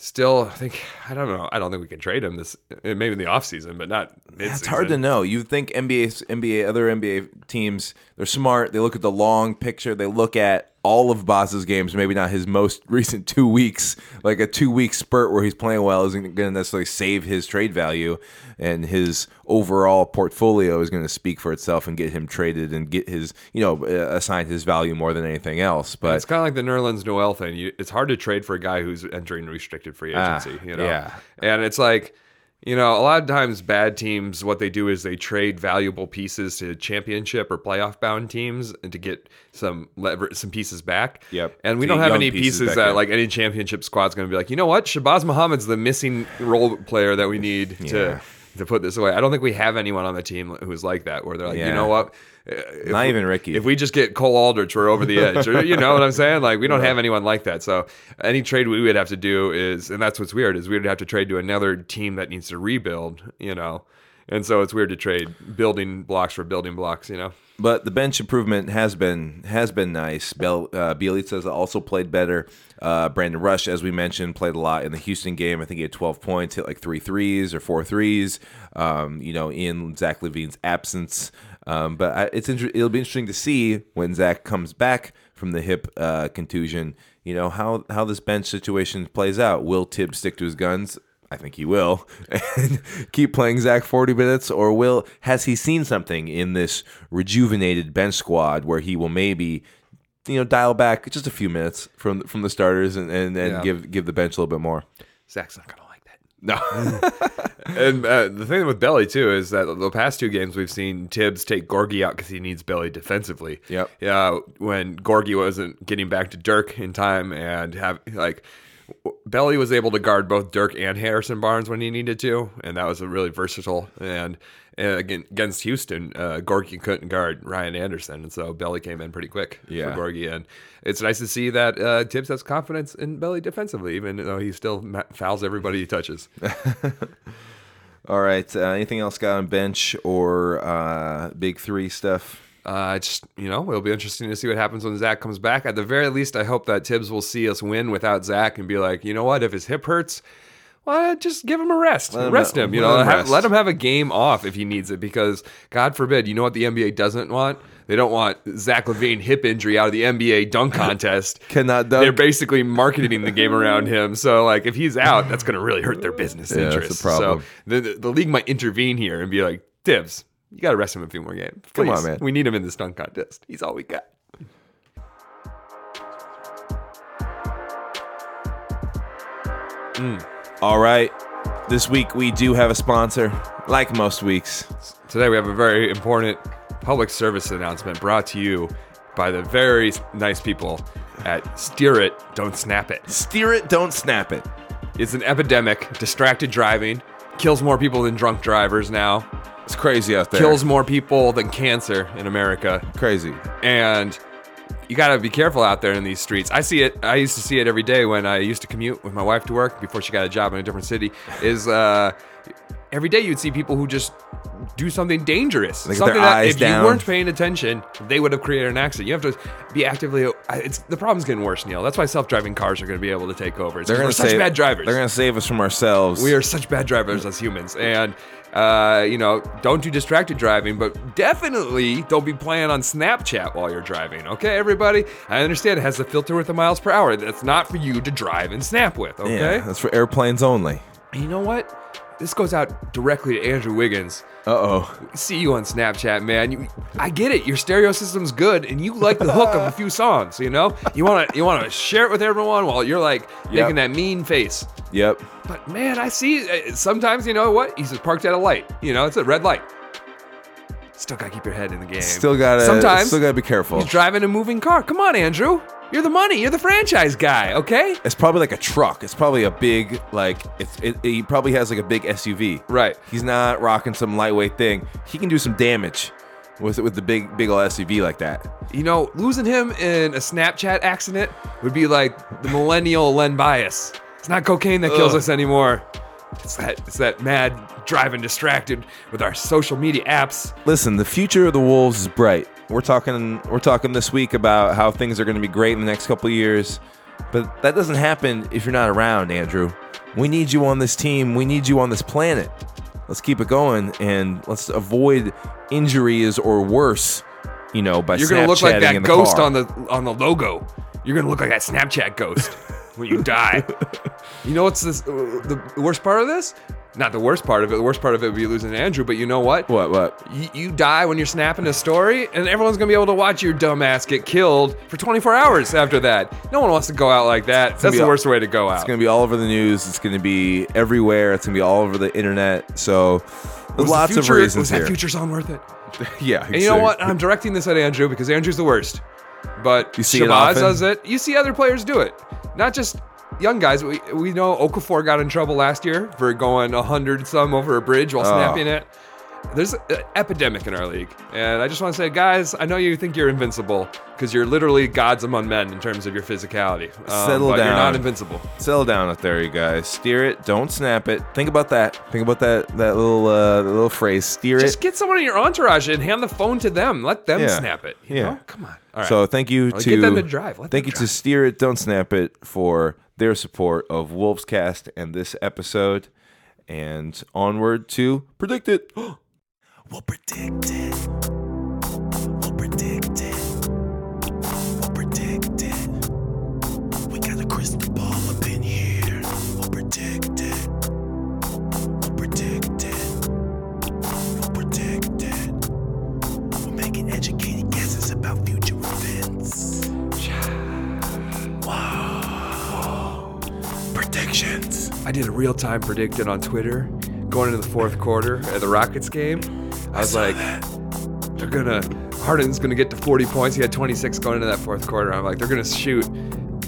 A: Still, I think I don't know. I don't think we can trade him this maybe in the offseason, but not.
B: It's hard to know. You think NBA, NBA, other NBA teams, they're smart. They look at the long picture. They look at all of Bazz's games, maybe not his most recent two weeks. Like a two week spurt where he's playing well isn't going to necessarily save his trade value, and his overall portfolio is going to speak for itself and get him traded and get his, you know, uh, assigned his value more than anything else. But
A: It's kind of like the Nerlens Noel thing. You, it's hard to trade for a guy who's entering restricted free
B: Ah,
A: agency. you know,
B: yeah.
A: and it's like. You know, a lot of times bad teams, what they do is they trade valuable pieces to championship or playoff bound teams and to get some lever- some pieces back.
B: Yep.
A: And we
B: To
A: don't have any
B: pieces
A: pieces that
B: in.
A: like any championship squad's going to be like, you know what, Shabazz Muhammad's the missing role player that we need
B: Yeah.
A: to to put this away. I don't think we have anyone on the team who's like that, where they're like, you know what,
B: Not
A: we-
B: even Ricky.
A: If we just get Cole Aldrich, we're over the edge. You know what I'm saying? Like we don't have anyone like that. So any trade we would have to do is, and that's what's weird is we would have to trade to another team that needs to rebuild. You know, and so it's weird to trade building blocks for building blocks. You know.
B: But the bench improvement has been has been nice. Bel, uh, Bjelica's also played better. Uh, Brandon Rush, as we mentioned, played a lot in the Houston game. I think he had 12 points, hit like three threes or four threes. Um, you know, in Zach LaVine's absence. Um, but I, it's inter- it'll be interesting to see when Zach comes back from the hip uh, contusion. You know how how this bench situation plays out. Will Thibs stick to his guns? I think he will, and keep playing Zach 40 minutes, or will has he seen something in this rejuvenated bench squad where he will maybe, you know, dial back just a few minutes from from the starters and and, and
A: Yeah.
B: give give the bench a little bit more.
A: Zach's not gonna.
B: No.
A: And uh, the thing with Belly too is that the past two games we've seen Thibs take Gorgui out because he needs Belly defensively.
B: Yep.
A: Yeah. When Gorgui wasn't getting back to Dirk in time and have like Belly was able to guard both Dirk and Harrison Barnes when he needed to, and that was a really versatile. And, and again, against Houston, uh, Gorgui couldn't guard Ryan Anderson, and so Belly came in pretty quick
B: Yeah.
A: for Gorgui. And it's nice to see that uh, Thibs has confidence in Belly defensively, even though he still fouls everybody he touches.
B: All right. Uh, anything else got on bench or uh, big three stuff?
A: Uh, just, you know, it'll be interesting to see what happens when Zach comes back. At the very least, I hope that Thibs will see us win without Zach and be like, you know what, if his hip hurts, well, just give him a rest.
B: Let
A: rest him. You
B: let
A: know,
B: him
A: have- let him have a game off if he needs it. Because God forbid, you know what the NBA doesn't want? They don't want Zach LaVine hip injury out of the NBA dunk contest.
B: Cannot dunk.
A: They're basically marketing the game around him. So, like, if he's out, that's going to really hurt their business
B: Yeah, that's the
A: interests.
B: problem.
A: So, the, the, the league might intervene here and be like, Thibs, you got to rest him a few more games.
B: Come on, man.
A: We need him in the dunk contest. He's all we got. Mm.
B: All right. This week we do have a sponsor, like most weeks.
A: Today we have a very important public service announcement brought to you by the very nice people at Steer It, Don't Snap It.
B: Steer it, don't snap it.
A: It's an epidemic, distracted driving, kills more people than drunk drivers now,
B: It's crazy out there.
A: kills more people than cancer in America.
B: crazy.
A: and you got to be careful out there in these streets. I see it. I used to see it every day when I used to commute with my wife to work before she got a job in a different city. Is uh, every day you'd see people who just do something dangerous,
B: get
A: something
B: their
A: that if
B: down.
A: you weren't paying attention, they would have created an accident. You have to be actively. It's the problem's getting worse, Neil. That's why self-driving cars are going to be able to take over. It's
B: They're gonna
A: we're such
B: save,
A: bad drivers.
B: They're gonna save us from ourselves.
A: We are such bad drivers as humans. And, uh, you know, don't do distracted driving, but definitely don't be playing on Snapchat while you're driving. Okay, everybody? I understand it has a filter with the miles per hour. That's not for you to drive and snap with. Okay?
B: Yeah, that's for airplanes only.
A: And you know what? This goes out directly to Andrew Wiggins.
B: Uh oh.
A: See you on Snapchat, man. You, I get it. Your stereo system's good, and you like the hook of a few songs. You know, you want to you want to share it with everyone while you're like
B: Yep.
A: making that mean face.
B: Yep.
A: But man, I see uh, sometimes you know what? He's just parked at a light. You know, it's a red light. Still gotta keep your head in the game.
B: Still gotta.
A: Sometimes
B: Still gotta be careful.
A: he's driving a moving car. Come on, Andrew. You're the money. You're the franchise guy. Okay.
B: It's probably like a truck. It's probably a big like. It's it, he probably has like a big SUV.
A: Right.
B: He's not rocking some lightweight thing. He can do some damage with with the big big old SUV like that.
A: You know, losing him in a Snapchat accident would be like the millennial Len Bias. It's not cocaine that kills
B: Ugh.
A: us anymore. It's that it's that mad driving distracted with our social media apps.
B: Listen, the future of the Wolves is bright. We're talking we're talking this week about how things are going to be great in the next couple of years. But that doesn't happen if you're not around, Andrew. We need you on this team. We need you on this planet. Let's keep it going and let's avoid injuries or worse, you know, by
A: You're gonna look like that ghost
B: car.
A: on the on the logo. You're gonna look like that Snapchat ghost when you die. you know what's this? The worst part of this? Not the worst part of it. The worst part of it would be losing Andrew. But you know what?
B: What what?
A: You, you die when you're snapping a story, and everyone's gonna be able to watch your dumbass get killed for 24 hours after that. No one wants to go out like that. That's the
B: all-
A: worst way to go out.
B: It's going to be all over the news. It's going to be everywhere. It's going to be all over the internet. So there's
A: Was the
B: lots
A: future-
B: of reasons
A: was
B: here.
A: that future song worth it?
B: yeah.
A: And you know what? I'm directing this at Andrew because Andrew's the worst. But
B: You see it
A: Shabazz
B: often?
A: does it. You see other players do it. Not just young guys. We, we know Okafor got in trouble last year for going 100 some over a bridge while
B: Oh.
A: snapping it. There's an epidemic in our league. And I just want to say, guys, I know you think you're invincible because you're literally gods among men in terms of your physicality. Um,
B: Settle
A: but You're
B: down.
A: not invincible.
B: Settle down out there, you guys. Steer it. Don't snap it. Think about that. Think about that that little uh, little phrase. Steer
A: Just
B: it.
A: Just get someone in your entourage and hand the phone to them. Let them
B: Yeah.
A: snap it. You
B: Yeah.
A: know? Come on. All right.
B: So thank you to
A: get them to drive. Let
B: thank you to. Steer It. Don't snap it for their support of Wolvescast and this episode. And onward to predict it.
C: We'll predict it. We'll predict it. We'll predict it. We got a crystal Predictions.
A: I did a real time predicted on Twitter going into the fourth quarter at the Rockets game. I was like, they're gonna Harden's gonna get to 40 points. He had 26 going into that fourth quarter. I'm like, they're gonna shoot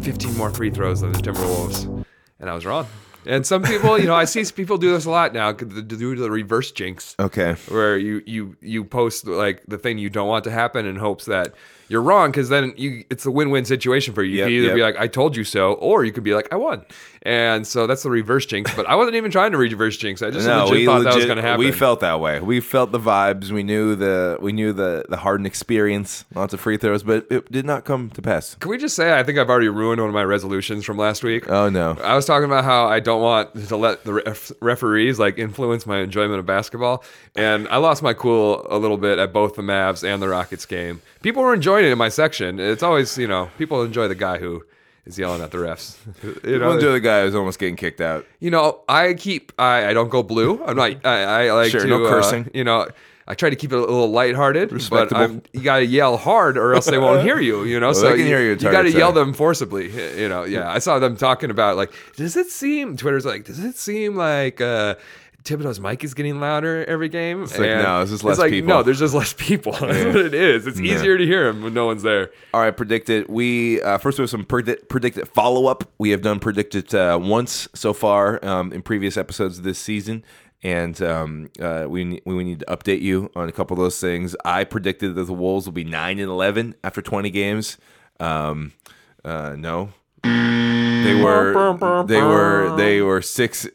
A: 15 more free throws than the Timberwolves, and I was wrong. And some people, you know, I see people do this a lot now due to the reverse jinx
B: Okay.
A: where you you you post like the thing you don't want to happen in hopes that you're wrong because then you it's a win-win situation for you. You
B: Yep,
A: can either
B: yep.
A: be like I told you so, or you could be like I won. And so that's the reverse jinx. But I wasn't even trying to reverse jinx. I just legit thought that was going to happen.
B: We felt that way. We felt the vibes. We knew the we knew the the Harden experience. Lots of free throws, but it did not come to pass.
A: Can we just say I think I've already ruined one of my resolutions from last week?
B: Oh no.
A: I was talking about how I don't want to let the ref- referees like influence my enjoyment of basketball, and I lost my cool a little bit at both the Mavs and the Rockets game. People were enjoying it in my section. It's always you know people enjoy the guy who is yelling at the refs. You know,
B: enjoy the guy who's almost getting kicked out.
A: you know I keep I, I don't go blue. I'm not I, I like
B: Sure,
A: to
B: no
A: uh,
B: cursing.
A: you know. I try to keep it a little lighthearted, but I'm, you gotta yell hard or else they won't hear you. You know,
B: Well,
A: so
B: they can hear you,
A: you gotta yell them forcibly. You know, yeah. I saw them talking about like, does it seem? Twitter's like, does it seem like uh, Thibodeau's mic is getting louder every game? It's
B: like, no, it's just less
A: like,
B: people.
A: No, there's just less people. That's what it is. It's easier to hear him when no one's there.
B: All right, predicted. We uh, first we have some predict, predicted follow up. We have done predicted uh, once so far um, in previous episodes this season, and um, uh, we we need to update you on a couple of those things. I predicted that the Wolves will be nine and eleven after twenty games. Um, uh, no, they were they were they were six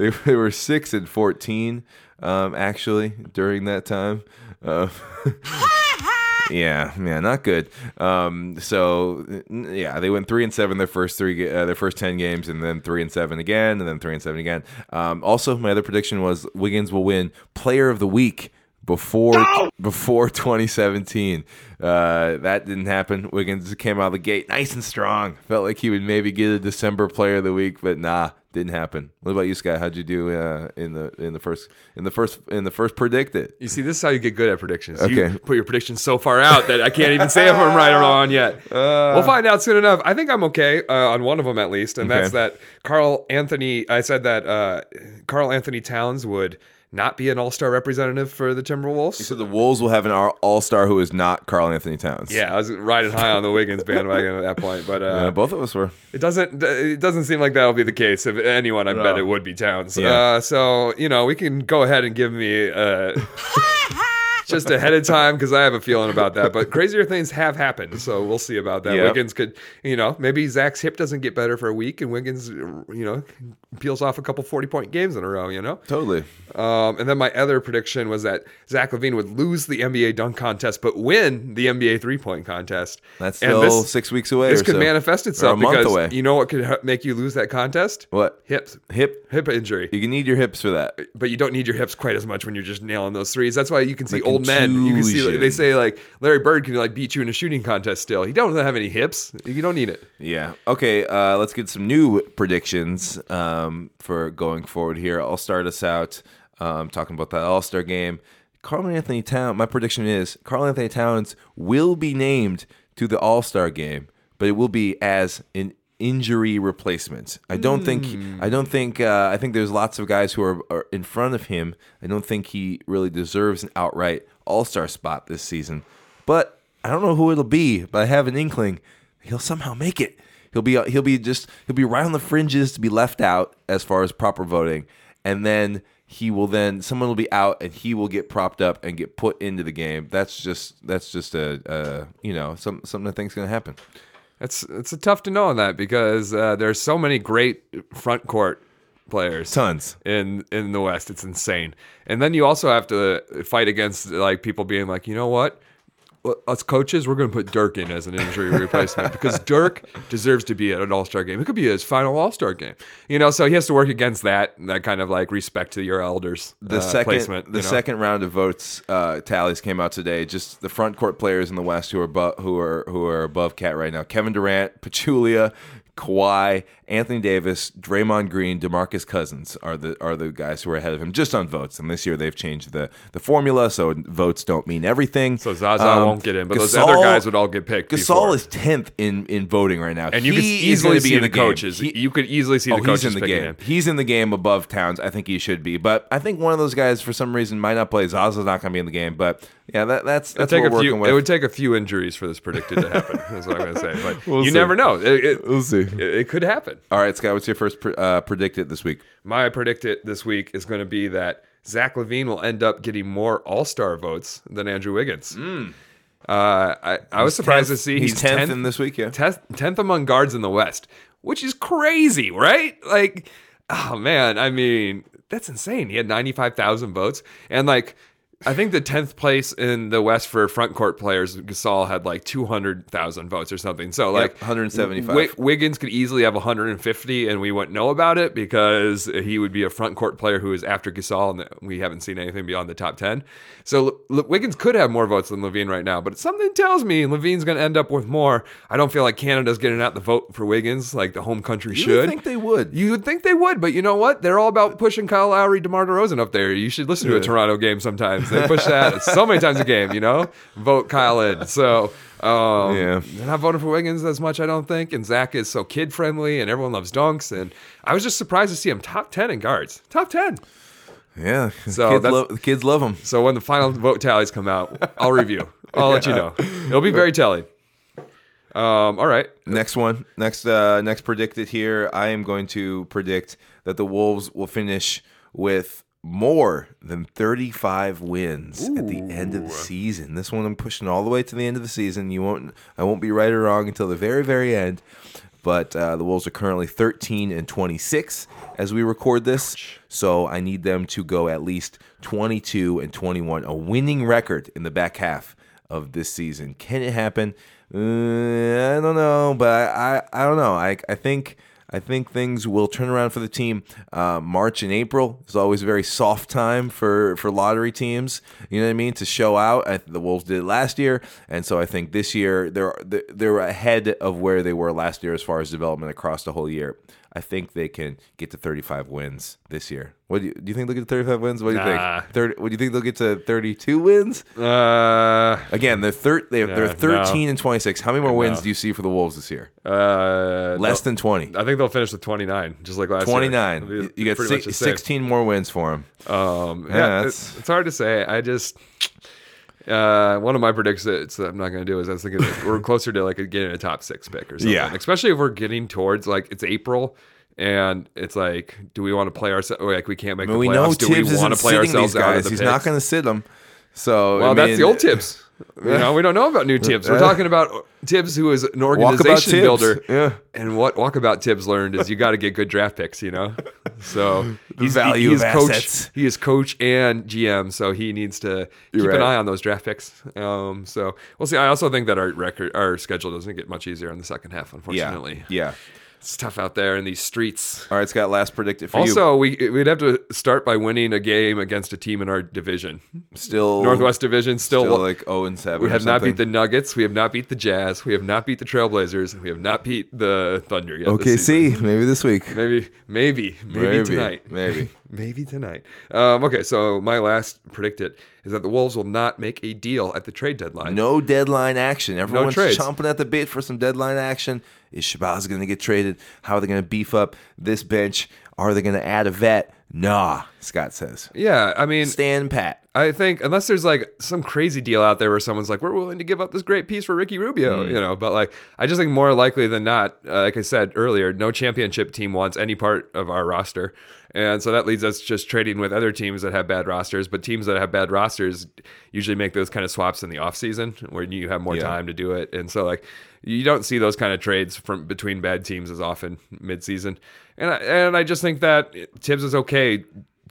B: they, they were six and fourteen um, actually during that time. Uh, yeah, yeah, not good. Um, so yeah, they went three and seven their first three uh, their first ten games, and then three and seven again, and then three and seven again. Um, also, my other prediction was Wiggins will win Player of the Week before before 2017. Uh, that didn't happen. Wiggins came out of the gate nice and strong. Felt like he would maybe get a December Player of the Week, but nah, didn't happen. What about you, Sky? How'd you do uh, in the in the first in the first in the first predicted?
A: You see, this is how you get good at predictions.
B: Okay.
A: You put your predictions so far out that I can't even say if I'm right or wrong yet.
B: Uh.
A: we'll find out soon enough. I think I'm okay uh, on one of them at least, and that's that Carl Anthony. I said that uh, Carl Anthony Towns would not be an All Star representative for the Timberwolves.
B: So the Wolves will have an all star who is not Carl Anthony Towns.
A: Yeah, I was riding high on the Wiggins bandwagon at that point, but uh,
B: Uh, both of us were.
A: it doesn't. It doesn't seem like that'll be the case. If anyone, I bet it would be Towns.
B: Yeah.
A: Uh, so you know, we can go ahead and give me uh, just ahead of time because I have a feeling about that. But crazier things have happened, so we'll see about that.
B: Yep.
A: Wiggins could, you know, maybe Zach's hip doesn't get better for a week, and Wiggins, you know, peels off a couple forty point games in a row. You know.
B: Totally.
A: Um, and then my other prediction was that Zach LaVine would lose the NBA dunk contest, but win the NBA three point contest.
B: That's still
A: this-
B: six weeks away.
A: This
B: or
A: could
B: so.
A: manifest itself
B: a month
A: because
B: away.
A: you know what could make you lose that contest?
B: what?
A: Hips,
B: Hip.
A: hip injury.
B: You can need your hips for that.
A: But you don't need your hips quite as much when you're just nailing those threes. That's why you can see
B: The
A: old men. You can see
B: contusion.
A: they say like Larry Bird can like beat you in a shooting contest. Still, he don't have any hips. You don't need it.
B: Yeah. Okay. Uh, let's get some new predictions um, for going forward here. I'll start us out um, talking about that All Star game. Carl Anthony Towns. My prediction is Carl Anthony Towns will be named to the All Star game, but it will be as an injury replacement. I don't think. I don't think. Uh, I think there's lots of guys who are, are in front of him. I don't think he really deserves an outright All Star spot this season. But I don't know who it'll be. But I have an inkling he'll somehow make it. He'll be he'll be just he'll be right on the fringes to be left out as far as proper voting, and then he will then someone will be out and he will get propped up and get put into the game. That's just that's just a, a you know some something I think's gonna happen.
A: It's it's tough to know on that because uh, there's so many great front court players.
B: Tons.
A: in in the West. It's insane. And then you also have to fight against like people being like, you know what? Us coaches, we're going to put Dirk in as an injury replacement because Dirk deserves to be at an All Star game. It could be his final All Star game, you know. So he has to work against that that kind of like respect to your elders.
B: The
A: uh,
B: second
A: placement,
B: the
A: you know?
B: second round of votes uh, tallies came out today. Just the front court players in the West who are bu- who are who are above Cat right now: Kevin Durant, Pachulia, Kawhi, Anthony Davis, Draymond Green, DeMarcus Cousins are the are the guys who are ahead of him just on votes. And this year they've changed the the formula, so votes don't mean everything.
A: So Zaza
B: Um,
A: won't get in, but those other guys would all get picked.
B: Gasol
A: before.
B: is tenth in in voting right now,
A: and you
B: He
A: could easily
B: be in
A: the, coaches.
B: He-
A: you could easily see the
B: oh,
A: coaches
B: he's in the game.
A: him.
B: He's in the game above Towns. I think he should be, but I think one of those guys for some reason might not play. Zaza's not going to be in the game, but yeah, that, that's that's what
A: a
B: we're
A: few.
B: working with.
A: It would take a few injuries for this predicted to happen. That's what I'm going to say. But
B: We'll
A: you
B: see.
A: never know. It, it,
B: We'll see.
A: it, it could happen.
B: All right, Scott, what's your first uh, predicted this week?
A: My predicted this week is going to be that Zach LaVine will end up getting more All Star votes than Andrew Wiggins. Uh, I, I was surprised to see
B: he's
A: he's
B: tenth,
A: 10th
B: in this week. Yeah,
A: tenth, 10th among guards in the West, which is crazy, right? Like, oh man, I mean, that's insane. He had 95,000 votes. And like, I think the 10th place in the West for front court players, Gasol had like 200,000 votes or something. So, like,
B: 175.
A: Wi- Wiggins could easily have 150, and we wouldn't know about it because he would be a front court player who is after Gasol, and we haven't seen anything beyond the top 10. So L- Wiggins could have more votes than LaVine right now, but something tells me LaVine's going to end up with more. I don't feel like Canada's getting out the vote for Wiggins like the home country
B: you
A: should.
B: would think they would.
A: You would think they would, but you know what? They're all about pushing Kyle Lowry, DeMar DeRozan up there. You should listen to a Toronto game sometimes. They push that so many times a game, you know? Vote Kyle in. So, um,
B: Yeah.
A: they're not voting for Wiggins as much, I don't think. And Zach is so kid friendly and everyone loves dunks. And I was just surprised to see him top 10 in guards. Top 10.
B: yeah,
A: So
B: kids, love, the kids love him.
A: So when the final vote tallies come out, I'll review. I'll let you know. It'll be very telling. Um, all right.
B: Next one, next uh, next predicted here. I am going to predict that the Wolves will finish with more than 35 wins at the end of the season. This one I'm pushing all the way to the end of the season. You won't I won't be right or wrong until the very very end. But uh, the Wolves are currently 13 and 26 as we record this. So I need them to go at least 22 and 21, a winning record in the back half of this season. Can it happen? Uh, I don't know, but I, I, I don't know. I, I think I think things will turn around for the team. Uh, March and April is always a very soft time for, for lottery teams. You know what I mean? To show out. I, the Wolves did it last year, and so I think this year they're they're ahead of where they were last year as far as development across the whole year. I think they can get to 35 wins this year. What do you, do you think they'll get to 35 wins? What do you
A: Nah.
B: think? 30, what do you think they'll get to 32 wins?
A: Uh,
B: Again, they're thir- they're, they're
A: Yeah,
B: 13 and 26. How many more wins
A: No.
B: do you see for the Wolves this year?
A: uh,
B: Less
A: no.
B: than 20.
A: I think they'll finish with 29, just like last
B: 29.
A: year. It'll be
B: You got
A: pretty much
B: six,
A: the same.
B: 16 more wins for them.
A: Um,
B: Yeah,
A: yeah, it's, it's hard to say. I just uh, one of my predictions that I'm not going to do is I was thinking that we're closer to like getting a top six pick or something.
B: Yeah.
A: especially if we're getting towards like it's April. And it's like, do we want to play ourselves? Like, we can't make
B: I mean,
A: the
B: we
A: playoffs.
B: know
A: do
B: Thibs
A: we want to play
B: sitting these
A: ourselves out of
B: guys.
A: the
B: He's
A: picks?
B: not going to sit them. So
A: Well,
B: I
A: that's the old Thibs. You know, we don't know about new Thibs. We're talking about Thibs, who is an organization
B: Thibs.
A: builder.
B: Yeah.
A: And what Walkabout Thibs learned is you got to get good draft picks. You know, so he's
B: value
A: he's
B: of
A: coach.
B: assets.
A: He is coach and GM, so he needs to keep
B: You're
A: an
B: right.
A: eye on those draft picks. Um, so we'll see. I also think that our record, our schedule doesn't get much easier in the second half.
B: Yeah.
A: Unfortunately,
B: Yeah.
A: It's tough out there in these streets.
B: All right, Scott, last predicted for you.
A: Also, we we'd have to start by winning a game against a team in our division,
B: Still
A: Northwest Division. Still,
B: still like 0 and 7.
A: we
B: or
A: have not beat the
B: something.
A: Nuggets. We have not beat the Jazz. We have not beat the Trailblazers. We have not beat the Thunder yet.
B: Okay,
A: this season.
B: see, maybe this week.
A: Maybe, maybe, maybe,
B: Maybe,
A: tonight.
B: maybe.
A: maybe tonight. Um, okay, so my last predicted is that the Wolves will not make a deal at the trade deadline.
B: No deadline action. Everyone's
A: trades.
B: chomping at the bit for some deadline action. Is Shabazz going to get traded? How are they going to beef up this bench? Are they going to add a vet? Nah, Scott says.
A: Yeah, I mean,
B: Stand pat.
A: I think unless there's like some crazy deal out there where someone's like, we're willing to give up this great piece for Ricky Rubio, you know. But like, I just think more likely than not, uh, like I said earlier, no championship team wants any part of our roster, and so that leads us just trading with other teams that have bad rosters. But teams that have bad rosters usually make those kind of swaps in the offseason where you have more
B: Yeah.
A: time to do it, and so like. You don't see those kind of trades from between bad teams as often midseason, and I, and I just think that Thibs is okay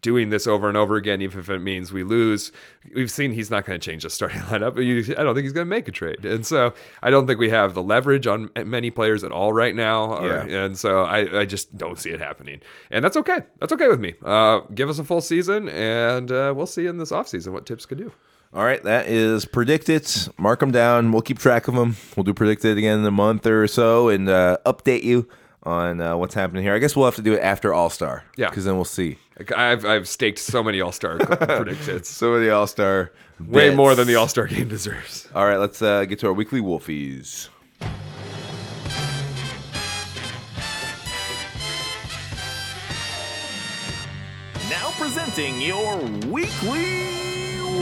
A: doing this over and over again, even if it means we lose. We've seen he's not going to change the starting lineup. You- I don't think he's going to make a trade, and so I don't think we have the leverage on many players at all right now. or-
B: Yeah.
A: and so I, I just don't see it happening, and that's okay. That's okay with me. Uh, give us a full season, and uh, we'll see in this offseason what Thibs could do.
B: All right, that is predicted. Mark them down. We'll keep track of them. We'll do predicted again in a month or so and uh, update you on uh, what's happening here. I guess we'll have to do it after All Star.
A: Yeah.
B: because then we'll see.
A: I've I've staked so many All Star predictions,
B: so many All Star,
A: way more than the All Star game deserves.
B: All right, let's uh, get to our weekly Wolfies.
D: Now presenting your weekly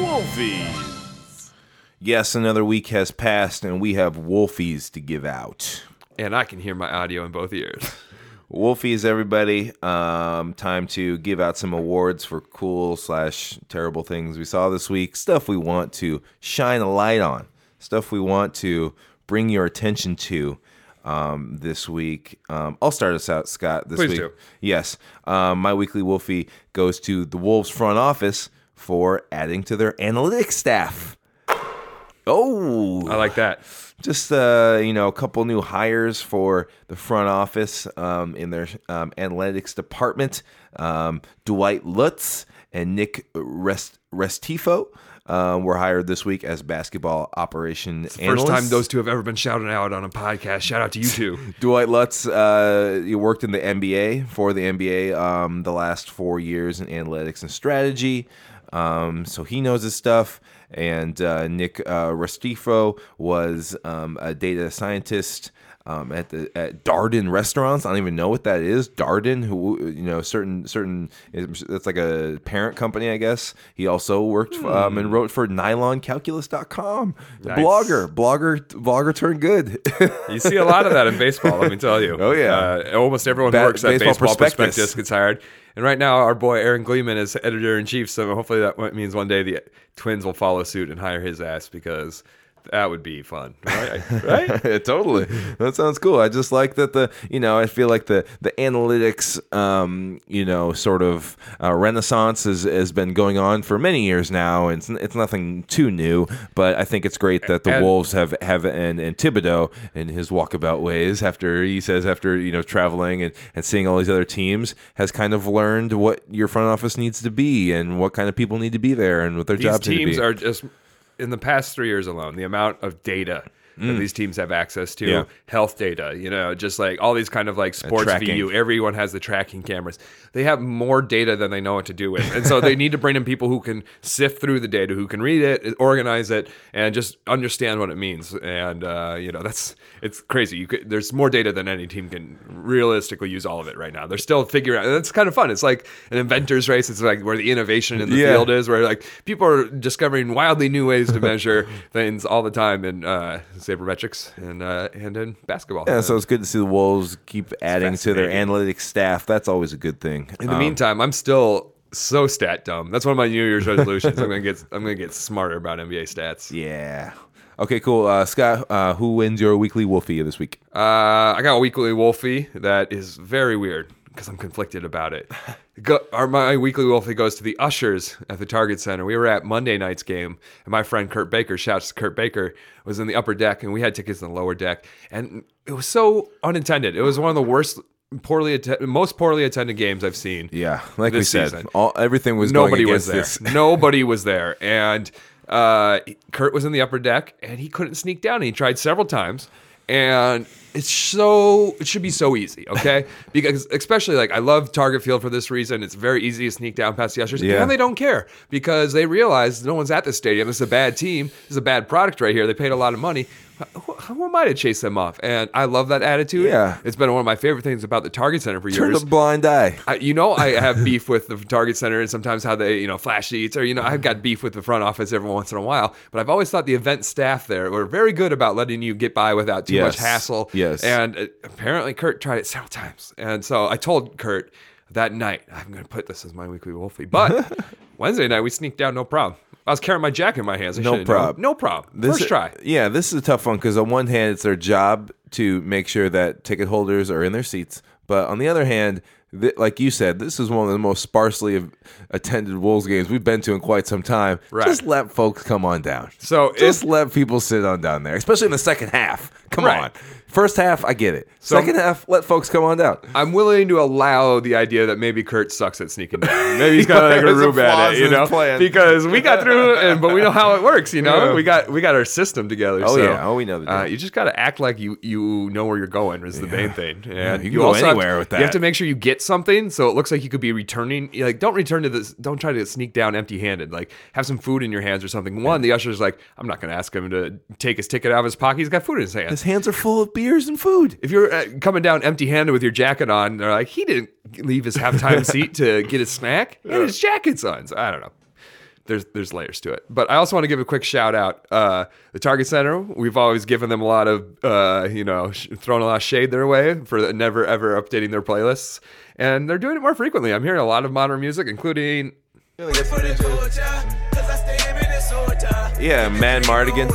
D: Wolfies.
B: Yes, another week has passed, and we have Wolfies to give out.
A: And I can hear my audio in both ears.
B: Wolfies, everybody. Um, time to give out some awards for cool slash terrible things we saw this week. Stuff we want to shine a light on. Stuff we want to bring your attention to um, this week. Um, I'll start us out, Scott. This
A: Please
B: week,
A: do.
B: yes. Um, my weekly Wolfie goes to the Wolves front office for adding to their analytics staff. Oh,
A: I like that.
B: Just uh, you know a couple new hires for the front office um, in their um, analytics department. Um, Dwight Lutz and Nick Rest- Restifo um, were hired this week as basketball operation
A: First
B: analysts.
A: time those two have ever been shouted out on a podcast. Shout out to you two.
B: Dwight Lutz, uh, you worked in the NBA for the NBA um, the last four years in analytics and strategy, um, so he knows his stuff. And uh, Nick uh, Restifo was um, a data scientist um, at the at Darden Restaurants. I don't even know what that is. Darden, who you know, certain certain it's like a parent company, I guess. He also worked um, and wrote for NylonCalculus.com.
A: Nice.
B: blogger, blogger, blogger turned good.
A: You see a lot of that in baseball, let me tell you.
B: Oh, yeah.
A: Uh, almost everyone
B: Ba-
A: who works at
B: Baseball
A: Baseball,
B: Prospectus.
A: Prospectus. gets hired. And right now, our boy Aaron Gleeman is editor in chief. So hopefully that means one day the Twins will follow suit and hire his ass because that would be fun. Right? right?
B: totally. That sounds cool. I just like that the you know I feel like the the analytics um you know sort of uh, renaissance has, has been going on for many years now. And it's it's nothing too new, but I think it's great that the
A: And-
B: Wolves have have and, and Thibodeau in his walkabout ways after he says after you know traveling and, and seeing all these other teams has kind of learned what your front office needs to be and what kind of people need to be there and what their jobs need to
A: teams
B: be.
A: are just, in the past three years alone, the amount of data. That these teams have access to
B: Mm. Yeah.
A: health data, you know, just like all these kind of like sports view. Everyone has the tracking cameras. They have more data than they know what to do with, and so they need to bring in people who can sift through the data, who can read it, organize it, and just understand what it means. And uh, you know, that's it's crazy. You could, there's more data than any team can realistically use all of it right now. They're still figuring out. And it's kind of fun. It's like an inventor's race. It's like where the innovation in the
B: Yeah.
A: field is, where like people are discovering wildly new ways to measure things all the time in uh, sabermetrics and uh, and in basketball.
B: Yeah, so it's good to see the Wolves keep adding to their analytics staff. That's always a good thing.
A: in the
B: Um,
A: meantime, I'm still so stat dumb. That's one of my New Year's resolutions. I'm gonna get I'm gonna get smarter about NBA stats.
B: yeah. Okay, cool. Uh, Scott, uh, who wins your weekly Wolfie this week?
A: Uh, I got a weekly Wolfie that is very weird because I'm conflicted about it. Go, our, my weekly Wolfie goes to the ushers at the Target Center. We were at Monday night's game, and my friend Kurt Baker, shouts to Kurt Baker, was in the upper deck, and we had tickets in the lower deck, and it was so unintended. It was one of the worst, poorly atten- most poorly attended games I've seen.
B: Yeah, like we said,
A: season.
B: all everything was
A: Nobody
B: going
A: was there.
B: this.
A: Nobody was there, and uh, Kurt was in the upper deck, and he couldn't sneak down. He tried several times, and it's so it should be so easy, okay? because especially like I love Target Field for this reason. It's very easy to sneak down past the ushers,
B: Yeah.
A: and they don't care because they realize no one's at the stadium. This is a bad team. This is a bad product right here. They paid a lot of money. Who, who am I to chase them off? And I love that attitude.
B: Yeah.
A: it's been one of my favorite things about the Target Center for
B: Turn
A: years.
B: the blind eye.
A: I, you know, I have beef with the Target Center and sometimes how they, you know, flash seats or, you know, I've got beef with the front office every once in a while. But I've always thought the event staff there were very good about letting you get by without too much hassle.
B: Yes.
A: And uh, apparently Kurt tried it several times. And so I told Kurt that night, I'm going to put this as my weekly Wolfie. But Wednesday night, we sneaked down, no problem. I was carrying my jacket in my hands. I
B: No
A: known. No problem.
B: This-
A: First try.
B: Yeah, this is a tough one because on one hand, it's their job to make sure that ticket holders are in their seats, but on the other hand, th- like you said, this is one of the most sparsely attended Wolves games we've been to in quite some time.
A: Right.
B: Just let folks come on down.
A: So
B: Just
A: if-
B: let people sit on down there, especially in the second half. Come
A: Right.
B: on. First half, I get it.
A: So-
B: Second half, let folks come on down.
A: I'm willing to allow the idea that maybe Kurt sucks at sneaking down. Maybe he's got like a room at it, you know, because we got through, and but we know how it works. You know,
B: Yeah.
A: we got we got our system together.
B: Oh,
A: so,
B: yeah. Oh, we know the
A: Uh, you just got to act like you you know where you're going is the main thing. And
B: you can go
A: also have
B: anywhere
A: to-
B: with that.
A: You have to make sure you get something, so it looks like you could be returning. Like, don't return to this. Don't try to sneak down empty-handed. Like, have some food in your hands or something. One, the usher's like, I'm not going to ask him to take his ticket out of his pocket. He's got food in his hands.
B: His hands are full of beers and food.
A: If you're uh, coming down empty-handed with your jacket on, they're like, he didn't leave his halftime seat to get his snack, and his jacket's on. So I don't know. There's there's layers to it, but I also want to give a quick shout out. Uh, the Target Center, we've always given them a lot of, uh, you know, sh- thrown a lot of shade their way for never ever updating their playlists, and they're doing it more frequently. I'm hearing a lot of modern music, including
B: Yeah, Man Mardigan.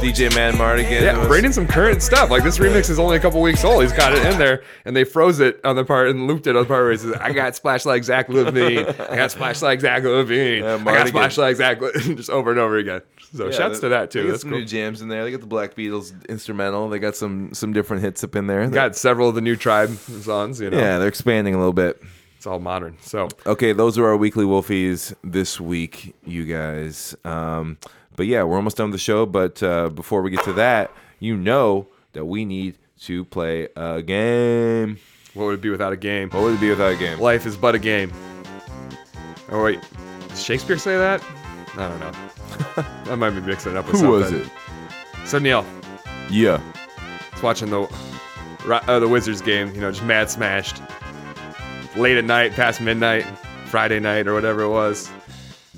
B: DJ Man Mardigan.
A: Yeah,
B: was-
A: bringing some current stuff. Like this remix is only a couple weeks old. He's got it in there, and they froze it on the part and looped it on the part where he says, "I got splash like Zach LaVine. I got splash like Zach LaVine.
B: Yeah,
A: I got splash like Zach." Le-" Just over and over again. So
B: Yeah,
A: shouts to that
B: They
A: too.
B: got
A: That's
B: some
A: cool.
B: new jams in there. They got the Black Beatles instrumental. They got some some different hits up in there.
A: They Got several of the new tribe songs. You know,
B: yeah, they're expanding a little bit.
A: it's all modern. So
B: Okay, those are our weekly Wolfies this week, you guys. Um, but yeah, we're almost done with the show. But uh, before we get to that, you know that we need to play a game.
A: what would it be without a game?
B: What would it be without a game?
A: Life is but a game. Oh wait, did Shakespeare say that? I don't know. I might be mixing it up with
B: Who
A: something.
B: was it?
A: So Neil,
B: Yeah.
A: was watching the uh, the Wizards game. You know, just mad smashed. Late at night, past midnight, Friday night or whatever it was,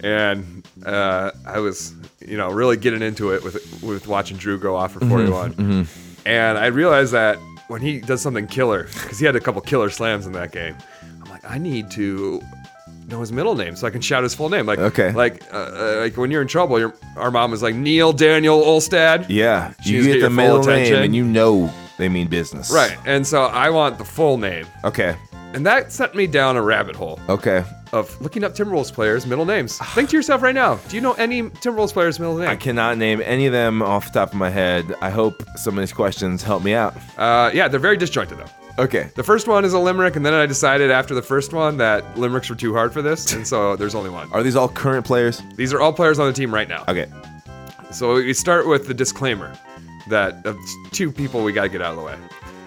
A: and uh, I was you know really getting into it with with watching Drew go off for 41, and I realized that when he does something killer, because he had a couple killer slams in that game, I'm like, I need to know his middle name so I can shout his full name. Like,
B: Okay.
A: like, uh, uh, like when you're in trouble, your our mom was like Neil Daniel Olstad.
B: Yeah.
A: She
B: You get
A: get
B: the middle name and you know they mean business.
A: Right. And so I want the full name.
B: Okay.
A: And that sent me down a rabbit hole
B: Okay.
A: Of looking up Timberwolves players' middle names. Think to yourself right now, do you know any Timberwolves players' middle name?
B: I cannot name any of them off the top of my head. I hope some of these questions help me out.
A: Uh, yeah, they're very disjointed though.
B: Okay.
A: The first one is a limerick, and then I decided after the first one that limericks were too hard for this, and so there's only one.
B: Are these all current players?
A: These are all players on the team right now.
B: Okay.
A: So we start with the disclaimer that of two people we gotta get out of the way.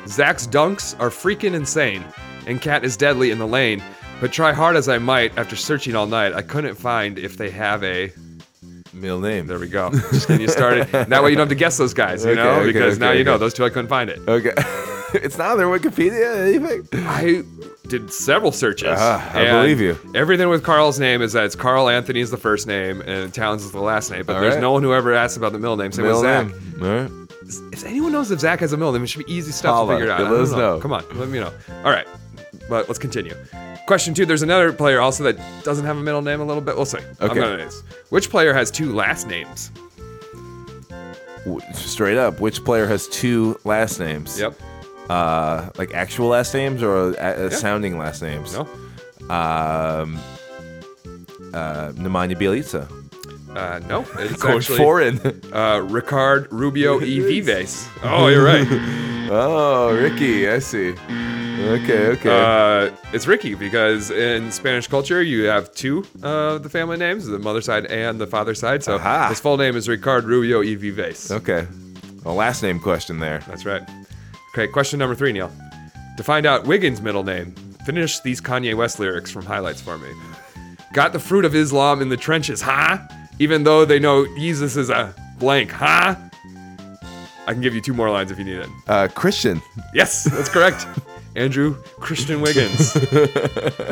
A: Zach's dunks are freaking insane, and Cat is deadly in the lane. But try hard as I might, after searching all night, I couldn't find if they have a.
B: Middle name.
A: There we go. Just getting you started. that way you don't have to guess those guys, you
B: Okay,
A: know,
B: okay,
A: because now
B: okay,
A: you know those two I couldn't find it.
B: Okay. it's not on their Wikipedia. Anything.
A: I did several searches.
B: Ah, I believe you.
A: Everything with Carl's name is that it's Carl Anthony is the first name and Towns is the last name. But
B: All
A: there's
B: right.
A: no one who ever asks about the middle name. Same
B: Middle
A: with Zach.
B: name. All right.
A: If anyone knows if Zach has a middle name, it should be easy stuff
B: Holla.
A: to figure out.
B: Let us know.
A: Come on, let me know. All right, but let's continue. Question two: There's another player also that doesn't have a middle name. A little bit. We'll see.
B: Okay.
A: Which player has two last names?
B: Straight up, which player has two last names?
A: Yep.
B: Uh, like actual last names or uh, uh, sounding last names?
A: No.
B: Um, uh, Nemanja Bjelica.
A: Uh, no. It's actually
B: foreign.
A: uh, Ricard Rubio E. Vives. Oh, you're right.
B: oh, Ricky, I see. Okay, okay.
A: Uh, it's Ricky because in Spanish culture you have two of the family names, the mother side and the father side. So
B: Aha.
A: his full name is Ricard Rubio E. Vives.
B: okay. A last name question there.
A: That's right. Okay, question number three, Neil. To find out Wiggins' middle name, finish these Kanye West lyrics from highlights for me. Got the fruit of Islam in the trenches, huh? Even though they know Jesus is a blank, huh? I can give you two more lines if you need it.
B: Uh, Christian.
A: Yes, that's correct. Andrew Christian Wiggins.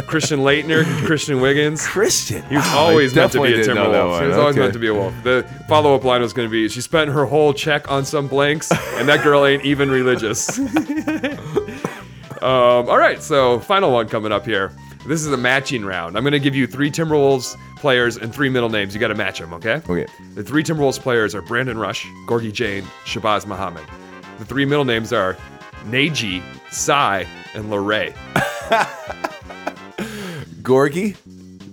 A: Christian Laettner, Christian Wiggins.
B: Christian.
A: He was always meant to be a Timberwolf. He was always
B: Okay.
A: meant to be a wolf. The follow up line was going to be she spent her whole check on some blanks, and that girl ain't even religious. um, all right, so final one coming up here. This is a matching round. I'm going to give you three Timberwolves players and three middle names. You got to match them, okay?
B: Okay.
A: The three Timberwolves players are Brandon Rush, Gorgui Dieng, Shabazz Muhammad. The three middle names are Naji, Sy, and Lorray.
B: Gorgui.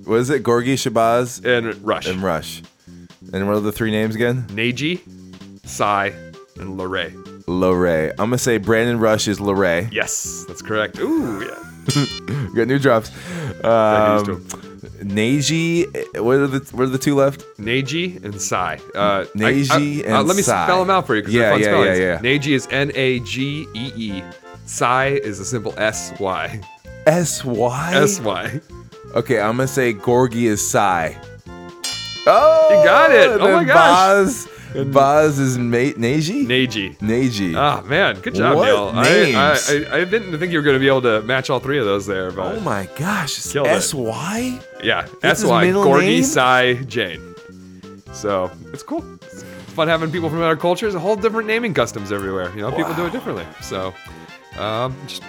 B: What is it? Gorgui, Shabazz,
A: And Rush.
B: and Rush. And what are the three names again?
A: Naji, Sy, and Lorray.
B: Lorray. I'm gonna say Brandon Rush is Lorray.
A: Yes, that's correct. Ooh, yeah.
B: We got new drops. Um, Neji. What are the what are the two left?
A: Neji and Sy. Uh,
B: Neji
A: I- I- uh,
B: and
A: let me
B: Sai.
A: spell them out for you because
B: Yeah,
A: they're fun
B: yeah,
A: spellings.
B: yeah, yeah.
A: Neji is N A G E E. Sy is a simple S Y.
B: S Y.
A: S Y.
B: Okay, I'm gonna say Gorgui is Sy. Oh,
A: You got it. Oh my
B: then
A: gosh.
B: Baz, Baz is mate Neji.
A: Neji.
B: Neji.
A: Ah man, good job,
B: What
A: Neil. I, I,
B: names?
A: I, I didn't think you were going to be able to match all three of those there, but
B: oh my gosh,
A: Killed it.
B: S Y.
A: yeah,
B: That's
A: S
B: his
A: Y
B: Gorgui?
A: Sy Dieng. So it's cool. It's fun having people from other cultures, a whole different naming customs everywhere. You know, people do it differently. So, um, just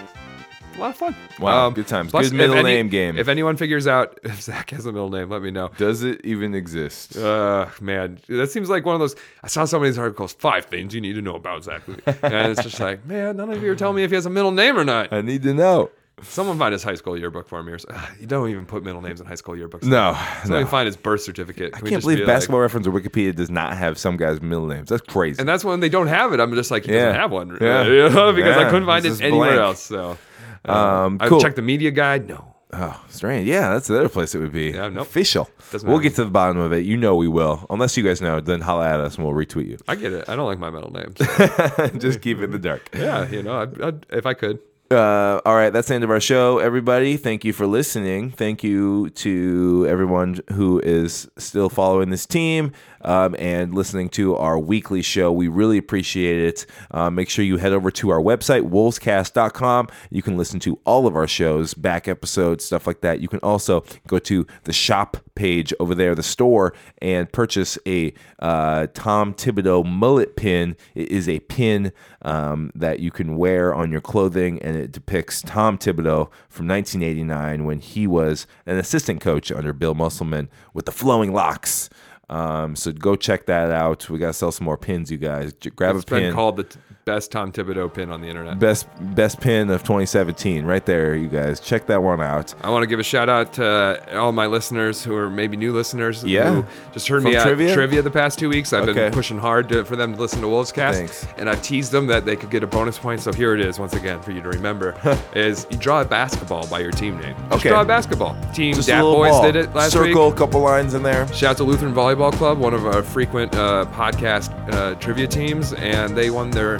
A: lot of fun.
B: Wow,
A: Um,
B: good times.
A: plus,
B: Good middle
A: any-
B: name game.
A: If anyone figures out if Zach has a middle name, let me know.
B: Does it even exist?
A: Uh, man, that seems like one of those. I saw some of these articles, five things you need to know about Zach And it's just like, man, none of you are telling me if he has a middle name or not.
B: I need to know.
A: Someone find his high school yearbook for me. Or so. You don't even put middle names in high school yearbooks.
B: No,
A: Somebody
B: no.
A: find his birth certificate.
B: I
A: Can we
B: can't believe
A: be like-
B: Basketball Reference or Wikipedia does not have some guys' middle names. That's crazy.
A: and that's when they don't have it. I'm just like, he
B: Yeah.
A: doesn't have one.
B: Yeah.
A: You know, because I couldn't find
B: This
A: it
B: is
A: anywhere
B: blank.
A: else. So,
B: Um,
A: I've
B: cool.
A: checked the media guide. No.
B: Oh, strange. Yeah, that's the other place it would be.
A: Yeah, nope.
B: Official.
A: Doesn't
B: we'll
A: matter.
B: get to the bottom of it. You know we will. Unless you guys know, then holla at us and we'll retweet you.
A: I get it. I don't like my middle name. so,
B: Just keep it in the dark.
A: yeah, you know, I'd, I'd, if I could.
B: Uh, all right, that's the end of our show, everybody. Thank you for listening. Thank you to everyone who is still following this team um, and listening to our weekly show. We really appreciate it. Uh, make sure you head over to our website, wolvescast.com. You can listen to all of our shows, back episodes, stuff like that. You can also go to the shop page over there, the store, and purchase a uh, Tom Thibodeau mullet pin. It is a pin um, that you can wear on your clothing, and it depicts Tom Thibodeau from 1989 when he was an assistant coach under Bill Musselman with the flowing locks. Um, so go check that out. We gotta sell some more pins, you guys. J- grab
A: It's
B: a pin.
A: called the t- best Tom Thibodeau pin on the internet.
B: best best pin of 2017, right there, you guys. Check that one out.
A: I want to give a shout out to all my listeners who are maybe new listeners.
B: Yeah.
A: Who just heard
B: From
A: me
B: trivia?
A: trivia? the past two weeks. I've
B: Okay.
A: been pushing hard to, for them to listen to Wolves Cast.
B: Thanks.
A: And I've teased them that they could get a bonus point. So here it is once again for you to remember is you draw a basketball by your team name. Just
B: Okay.
A: draw a basketball. Team
B: Just a
A: Boys
B: ball.
A: did it last week.
B: Circle,
A: week.
B: couple lines in there.
A: Shout out to Lutheran Volleyball Club, one of our frequent uh, podcast uh, trivia teams, and they won their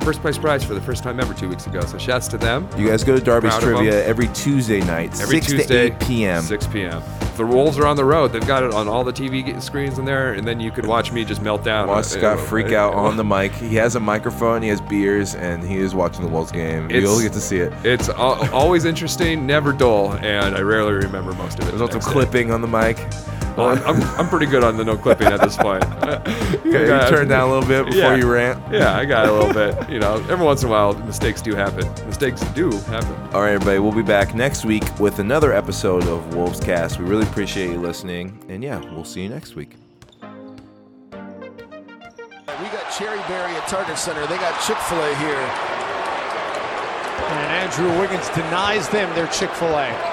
A: first place prize for the first time ever two weeks ago. So shouts to them.
B: You guys go to Darby's
A: Proud
B: Trivia every Tuesday night,
A: Every
B: 6
A: Tuesday,
B: to 8 p.m.
A: 6 p.m. If the Wolves are on the road, they've got it on all the TV screens in there, and then you could watch me just melt down.
B: Watch
A: Uh,
B: Scott
A: uh,
B: freak
A: uh,
B: out on the mic. He has a microphone, he has beers, and he is watching the Wolves game. You'll get to see it.
A: It's al- always interesting, never dull, and I rarely remember most of it.
B: There's
A: the
B: also
A: next day.
B: clipping on the mic.
A: Well, I'm, I'm, I'm pretty good on the no clipping at this point.
B: Okay, you turn down a little bit before
A: Yeah.
B: you rant.
A: Yeah, I got a little bit. You know, every once in a while, mistakes do happen. Mistakes do happen.
B: All right, everybody, we'll be back next week with another episode of Wolves Cast. We really appreciate you listening, and yeah, we'll see you next week.
E: We got Cherry Berry at Target Center. They got Chick fil A here.
F: And Andrew Wiggins denies them their Chick fil A.